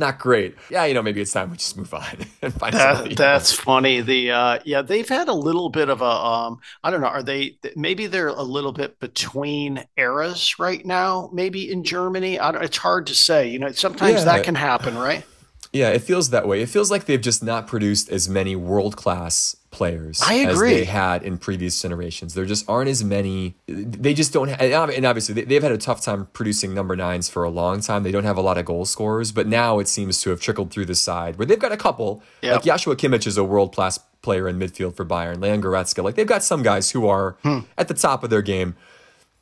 not great. Yeah, you know, maybe it's time we just move on and find that, That's funny. The uh, yeah, they've had a little bit of a um, I don't know. Are they maybe they're a little bit between eras right now? Maybe in Germany. it's hard to say. You know, sometimes yeah. that can happen, right? Yeah, it feels that way. It feels like they've just not produced as many world class players as they had in previous generations. There just aren't as many. They just don't. Have, and obviously, they've had a tough time producing number nines for a long time. They don't have a lot of goal scorers, but now it seems to have trickled through the side where they've got a couple. Yep. Like Joshua Kimmich is a world class player in midfield for Bayern. Leon Goretzka, like they've got some guys who are hmm. at the top of their game.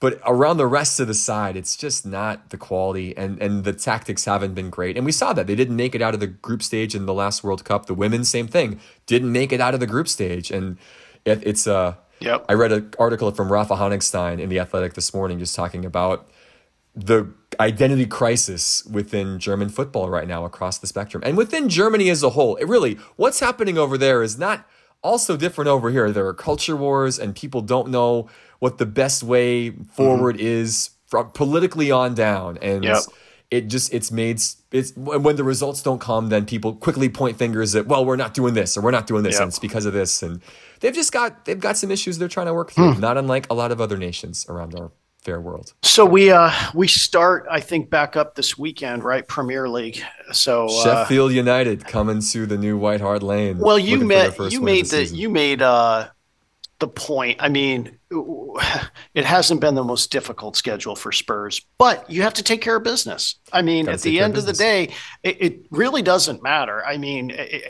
But around the rest of the side, it's just not the quality, and and the tactics haven't been great. And we saw that they didn't make it out of the group stage in the last World Cup. The women, same thing, didn't make it out of the group stage, and it, it's uh. Yep. I read an article from Rafa Honigstein in the Athletic this morning, just talking about the identity crisis within German football right now across the spectrum, and within Germany as a whole. It really, what's happening over there is not also different over here. There are culture wars, and people don't know what the best way forward mm-hmm. is from politically on down. And yep. it just it's made it's when the results don't come, then people quickly point fingers at well, we're not doing this or we're not doing this, yep. and it's because of this. And they've just got they've got some issues they're trying to work through, mm. not unlike a lot of other nations around our fair world. So we uh we start I think back up this weekend, right? Premier League. So uh, Sheffield United coming to the new White Hart Lane. Well, you met you made the, the you made uh the point. I mean, it hasn't been the most difficult schedule for Spurs, but you have to take care of business. I mean, Gotta at the end of, the day, it, it, really doesn't matter. I mean, it,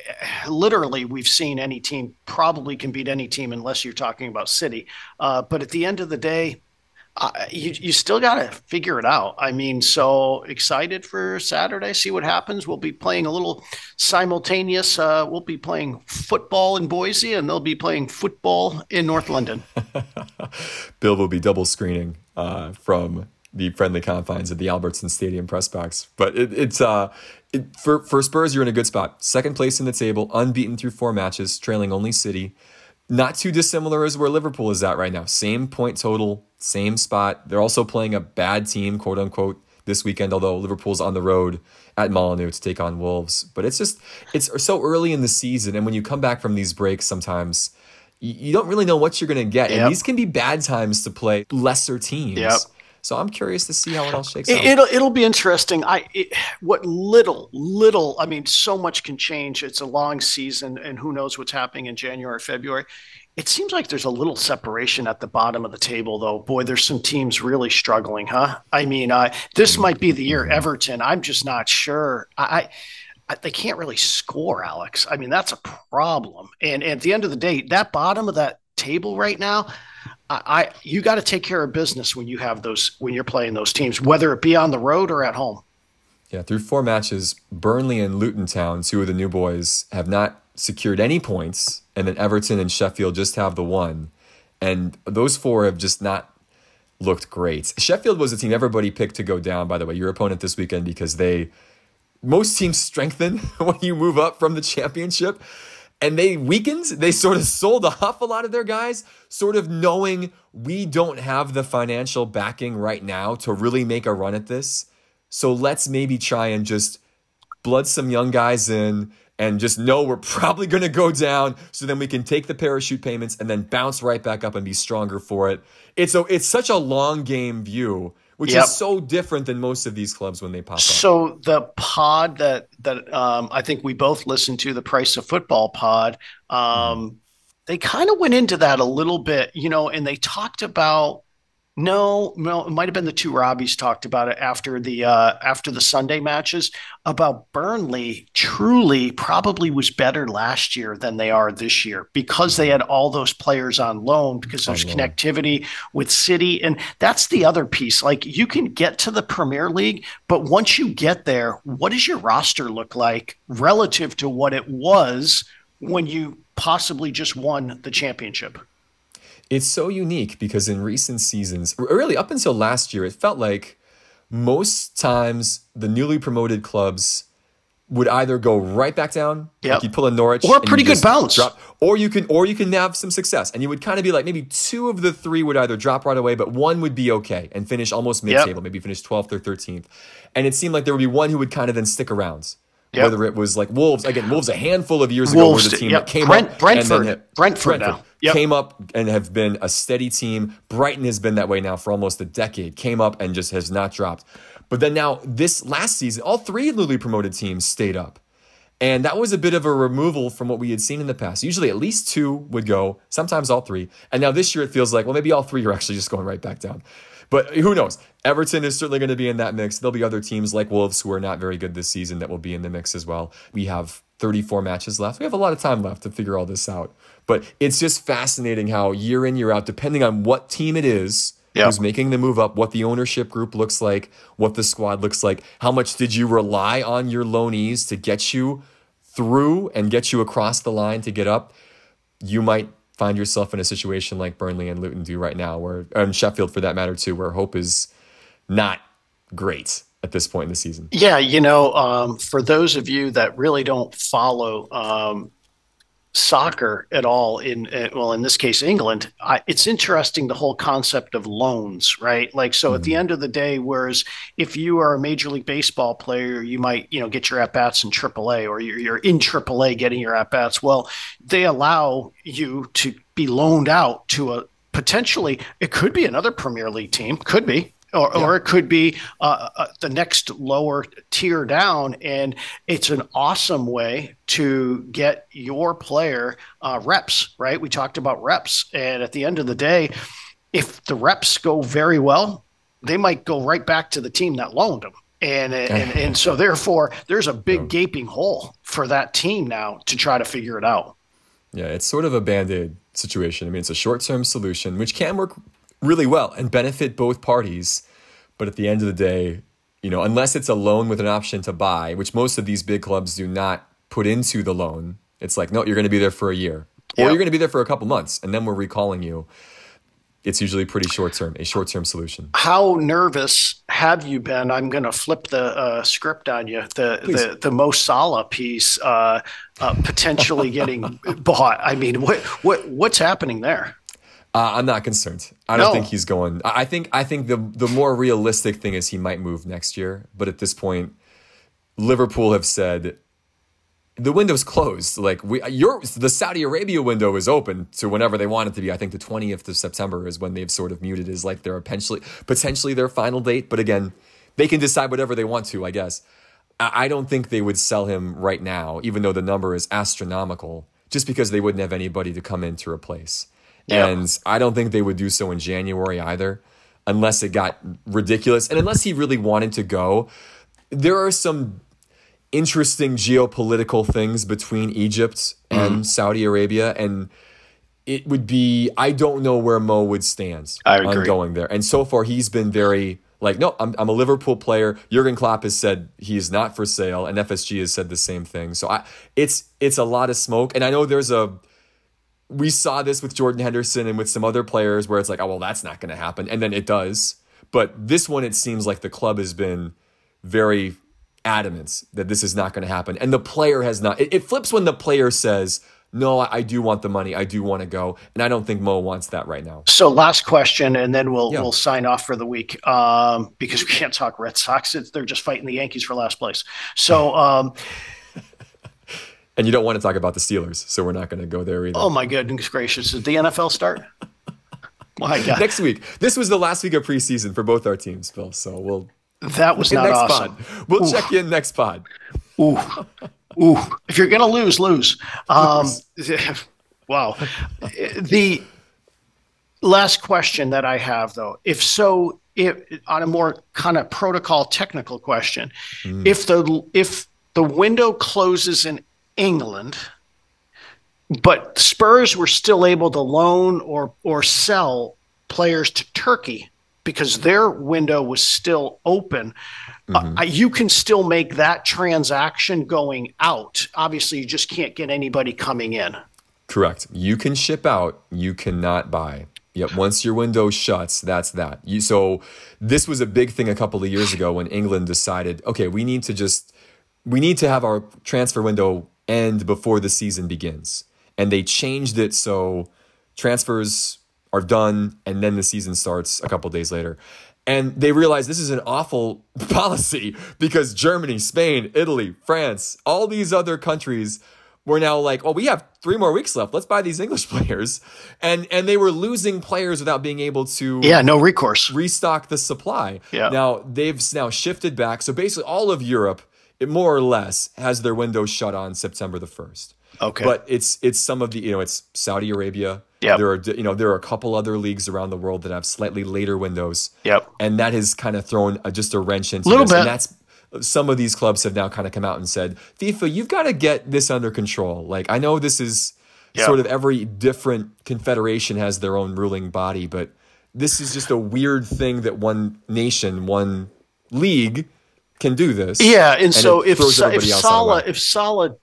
literally, we've seen any team probably can beat any team unless you're talking about City. Uh, but at the end of the day, you you still got to figure it out. I mean, so excited for Saturday. See what happens. We'll be playing a little simultaneous. Uh, we'll be playing football in Boise, and they'll be playing football in North London. Bill will be double screening uh, from the friendly confines of the Albertson Stadium press box. But it, it's uh, it, for for Spurs, you're in a good spot. Second place in the table, unbeaten through four matches, trailing only City not too dissimilar as where Liverpool is at right now. Same point total, same spot. They're also playing a bad team, quote unquote, this weekend, although Liverpool's on the road at Molineux to take on Wolves. But it's just, it's so early in the season. And when you come back from these breaks, sometimes you, don't really know what you're going to get. Yep. And these can be bad times to play lesser teams. Yep. So I'm curious to see how it all shakes it, out. It'll it'll be interesting. I it, what little little I mean, so much can change. It's a long season, and who knows what's happening in January, February. It seems like there's a little separation at the bottom of the table, though. Boy, there's some teams really struggling, huh? I mean, uh, this might be the year Everton. I'm just not sure. I, I they can't really score, Alex. I mean, that's a problem. And, and at the end of the day, that bottom of that table right now, I, I you got to take care of business when you have those when you're playing those teams, whether it be on the road or at home. Yeah, through four matches, Burnley and Luton Town, two of the new boys, have not secured any points, and then Everton and Sheffield just have the one. And those four have just not looked great. Sheffield was a team everybody picked to go down, by the way, your opponent this weekend, because they most teams strengthen when you move up from the championship and they weakened. They sort of sold off a lot of their guys, sort of knowing we don't have the financial backing right now to really make a run at this. So let's maybe try and just blood some young guys in and just know we're probably going to go down so then we can take the parachute payments and then bounce right back up and be stronger for it. It's a, it's such a long game view which yep. is so different than most of these clubs when they pop up. So the pod that that um, I think we both listened to, the Price of Football pod, um, mm-hmm. they kind of went into that a little bit, you know, and they talked about no, no, it might have been the two Robbies talked about it after the uh, after the Sunday matches about Burnley. Truly, probably was better last year than they are this year because they had all those players on loan because there's connectivity with City, and that's the other piece. Like you can get to the Premier League, but once you get there, what does your roster look like relative to what it was when you possibly just won the championship? It's so unique because in recent seasons, really up until last year, it felt like most times the newly promoted clubs would either go right back down, yep. like you pull a Norwich, or a pretty good bounce, drop, or you can, or you can have some success, and you would kind of be like maybe two of the three would either drop right away, but one would be okay and finish almost mid-table, yep. maybe finish twelfth or thirteenth, and it seemed like there would be one who would kind of then stick around Yep. Whether it was like Wolves again, Wolves a handful of years ago were the team yep. that came Brent, up Brentford, hit, Brentford, Brentford now. Yep. came up and have been a steady team. Brighton has been that way now for almost a decade. Came up and just has not dropped. But then now this last season, all three newly promoted teams stayed up. And that was a bit of a removal from what we had seen in the past. Usually at least two would go, sometimes all three. And now this year it feels like, well, maybe all three are actually just going right back down. But who knows? Everton is certainly going to be in that mix. There'll be other teams like Wolves who are not very good this season that will be in the mix as well. We have 34 matches left. We have a lot of time left to figure all this out. But it's just fascinating how year in, year out, depending on what team it is, yep. who's making the move up, what the ownership group looks like, what the squad looks like, how much did you rely on your loanees to get you through and get you across the line to get up, you might find yourself in a situation like Burnley and Luton do right now, where and Sheffield for that matter too, where hope is not great at this point in the season. Yeah, you know, um, for those of you that really don't follow um, soccer at all in uh, well in this case england I, it's interesting the whole concept of loans right like so mm-hmm. at the mm-hmm. end of the day whereas if you are a major league baseball player you might you know get your at bats in aaa or you're, you're in aaa getting your at bats well they allow you to be loaned out to a potentially it could be another premier league team could be or, yeah. or it could be uh, uh, the next lower tier down. And it's an awesome way to get your player uh, reps, right? We talked about reps. And at the end of the day, if the reps go very well, they might go right back to the team that loaned them. And, and, and so therefore there's a big gaping hole for that team now to try to figure it out. Yeah, it's sort of a band-aid situation. I mean, it's a short-term solution, which can work really well and benefit both parties. But at the end of the day, you know, unless it's a loan with an option to buy, which most of these big clubs do not put into the loan, it's like, no, you're going to be there for a year or you're going to be there for a couple months and then we're recalling you. It's usually pretty short term, a short term solution. How nervous have you been? I'm going to flip the uh, script on you. The the the Mo Salah piece uh, uh, potentially getting bought. I mean, what what what's happening there? Uh, I'm not concerned. I don't no. think he's going. I think I think the the more realistic thing is he might move next year. But at this point, Liverpool have said the window's closed. Like we, your the Saudi Arabia window is open to whenever they want it to be. I think the 20th of September is when they've sort of muted as like their potentially potentially their final date. But again, they can decide whatever they want to. I guess. I, I don't think they would sell him right now, even though the number is astronomical, just because they wouldn't have anybody to come in to replace. And I don't think they would do so in January either, unless it got ridiculous. And unless he really wanted to go, there are some interesting geopolitical things between Egypt and mm Saudi Arabia. And it would be, I don't know where Mo would stand on going there. And so far, he's been very like, no, I'm, I'm a Liverpool player. Jurgen Klopp has said he's not for sale, and FSG has said the same thing. So I, it's it's a lot of smoke, and I know there's a we saw this with Jordan Henderson and with some other players where it's like, oh, well, that's not going to happen. And then it does. But this one, it seems like the club has been very adamant that this is not going to happen. And the player has not. It, it, flips when the player says, no, I, do want the money. I do want to go. And I don't think Mo wants that right now. So last question, and then we'll yeah. we'll sign off for the week um, because we can't talk Red Sox. It's, they're just fighting the Yankees for last place. So um, and you don't want to talk about the Steelers, so we're not going to go there either. Oh my goodness gracious! Did the NFL start? my God! Next week. This was the last week of preseason for both our teams, Phil. So we'll. That was not next awesome. Pod. We'll Ooh. check in next pod. Ooh, ooh! If you're gonna lose, lose. Um, wow. The last question that I have, though, if so, if on a more kind of protocol technical question, mm. if the if the window closes in England, but Spurs were still able to loan or or sell players to Turkey because their window was still open. Mm-hmm. Uh, you can still make that transaction going out. Obviously, you just can't get anybody coming in. Correct. You can ship out, you cannot buy. Yep. Once your window shuts, that's that. You, so this was a big thing a couple of years ago when England decided, okay, we need to just we need to have our transfer window end before the season begins. And they changed it so transfers are done and then the season starts a couple days later. And they realized this is an awful policy because Germany, Spain, Italy, France, all these other countries were now like, well, we have three more weeks left. Let's buy these English players. And and they were losing players without being able to Yeah, no recourse. restock the supply. Yeah. Now they've now shifted back. So basically all of Europe, it more or less, has their windows shut on September the first. Okay. But it's it's some of the you know it's Saudi Arabia. Yep. There are you know there are a couple other leagues around the world that have slightly later windows. Yep. And that has kind of thrown a, just a wrench into Little this. bit. And that's some of these clubs have now kind of come out and said, FIFA, you've got to get this under control. Like I know this is Yeah. sort of every different confederation has their own ruling body, but this is just a weird thing that one nation, one league can do this. Yeah, and, so if if everybody else out of Salah if Salah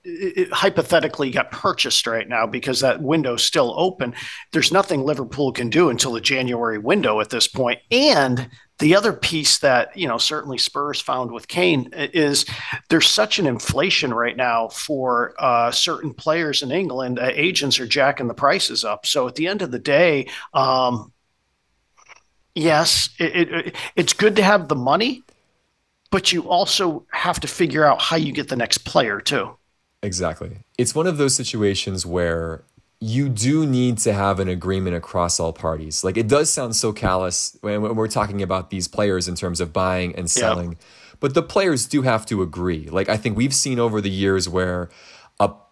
hypothetically got purchased right now because that window's still open, there's nothing Liverpool can do until the January window at this point. And the other piece that you know certainly Spurs found with Kane is there's such an inflation right now for uh, certain players in England. Uh, agents are jacking the prices up. So at the end of the day, um, yes, it, it, it's good to have the money, but you also have to figure out how you get the next player too. Exactly. It's one of those situations where you do need to have an agreement across all parties. Like it does sound so callous when, we're talking about these players in terms of buying and selling, but the players do have to agree. Like I think we've seen over the years where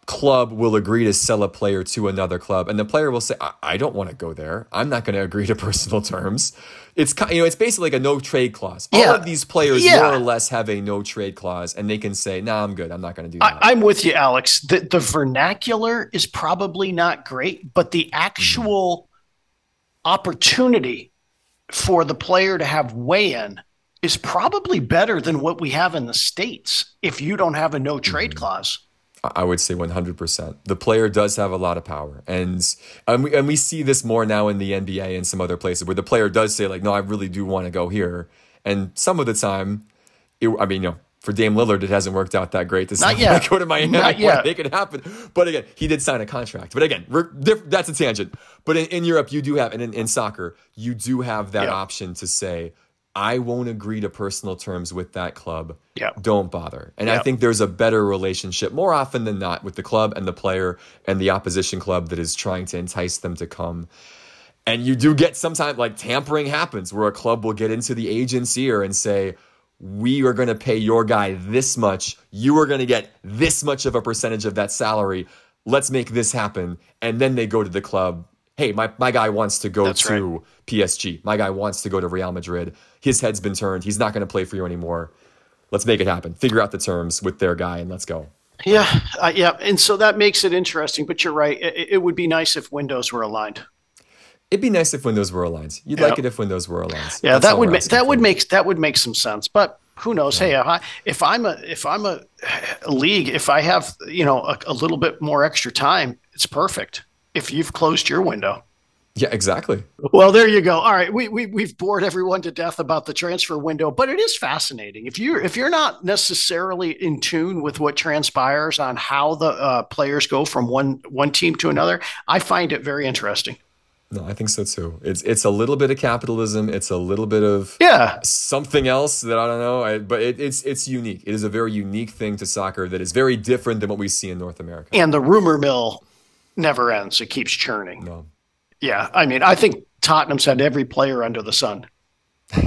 club will agree to sell a player to another club and the player will say I, I don't want to go there. I'm not going to agree to personal terms. It's ki- you know it's basically like a no trade clause. All of these players Yeah. more or less have a no trade clause and they can say, "Nah, I'm good. I'm not going to do that." I, I'm with you, Alex. The, the vernacular is probably not great, but the mm-hmm. actual opportunity for the player to have weigh in is probably better than what we have in the States if you don't have a no trade mm-hmm. clause. I would say 100%. The player does have a lot of power. And, and, we, and we see this more now in the NBA and some other places where the player does say, like, no, I really do want to go here. And some of the time, it, I mean, you know, for Dame Lillard, it hasn't worked out that great to say, Not yet. "I go to Miami, Not yet. it happen. But again, he did sign a contract. But again, that's a tangent. But in, in Europe, you do have, and in, in soccer, you do have that Yeah. option to say, I won't agree to personal terms with that club. Yeah. Don't bother. And I think there's a better relationship more often than not with the club and the player and the opposition club that is trying to entice them to come. And you do get sometimes like tampering happens where a club will get into the agent's ear and say, we are going to pay your guy this much. You are going to get this much of a percentage of that salary. Let's make this happen. And then they go to the club. Hey, my, my guy wants to go That's to PSG. My guy wants to go to Real Madrid. His head's been turned. He's not going to play for you anymore. Let's make it happen. Figure out the terms with their guy and let's go. Yeah, uh, yeah, and so that makes it interesting. But you're right; it, it would be nice if windows were aligned. It'd be nice if windows were aligned. You'd Yeah. like it if windows were aligned. Yeah, That's that would make that would make that would make some sense. But who knows? Hey, if, I, if I'm a if I'm a, a league, if I have you know a, a little bit more extra time, it's perfect. If you've closed your window. Yeah, exactly. Well, there you go. All right, we, we we've bored everyone to death about the transfer window, but it is fascinating. If you if you're not necessarily in tune with what transpires on how the uh, players go from one one team to another, I find it very interesting. No, I think so too. It's it's a little bit of capitalism. It's a little bit of Yeah, something else that I don't know. I, but it, it's it's unique. It is a very unique thing to soccer that is very different than what we see in North America. and the rumor mill never ends; it keeps churning. No. Yeah, I mean, I think Tottenham's had every player under the sun,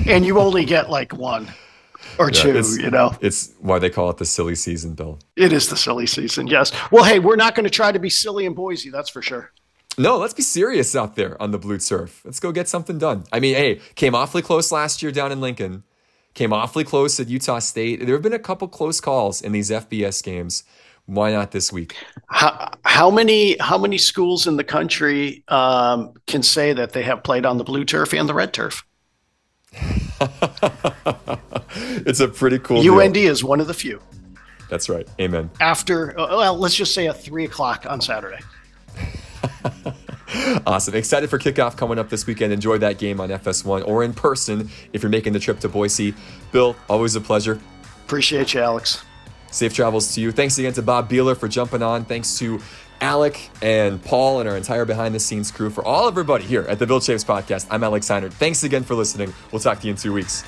and you only get like one or Yeah, two. You know, It's why they call it the silly season, Bill. it is the silly season. Yes. Well, hey, we're not going to try to be silly in Boise. That's for sure. No, let's be serious out there on the blue turf. Let's go get something done. I mean, hey, came awfully close last year down in Lincoln. Came awfully close at Utah State. There have been a couple close calls in these FBS games. Why not this week? How, how many how many schools in the country um, can say that they have played on the blue turf and the red turf? It's a pretty cool deal. UND is one of the few. That's right. Amen. After uh, well, let's just say at three o'clock on Saturday. Awesome. Excited for kickoff coming up this weekend. Enjoy that game on FS1 or in person if you're making the trip to Boise. Bill, always a pleasure. Appreciate you, Alex. Safe travels to you. Thanks again to Bob Behler for jumping on. Thanks to Alec and Paul and our entire behind the scenes crew, for all everybody here at the Bill Chaves podcast, I'm Alex Seinert. Thanks again for listening. We'll talk to you in two weeks.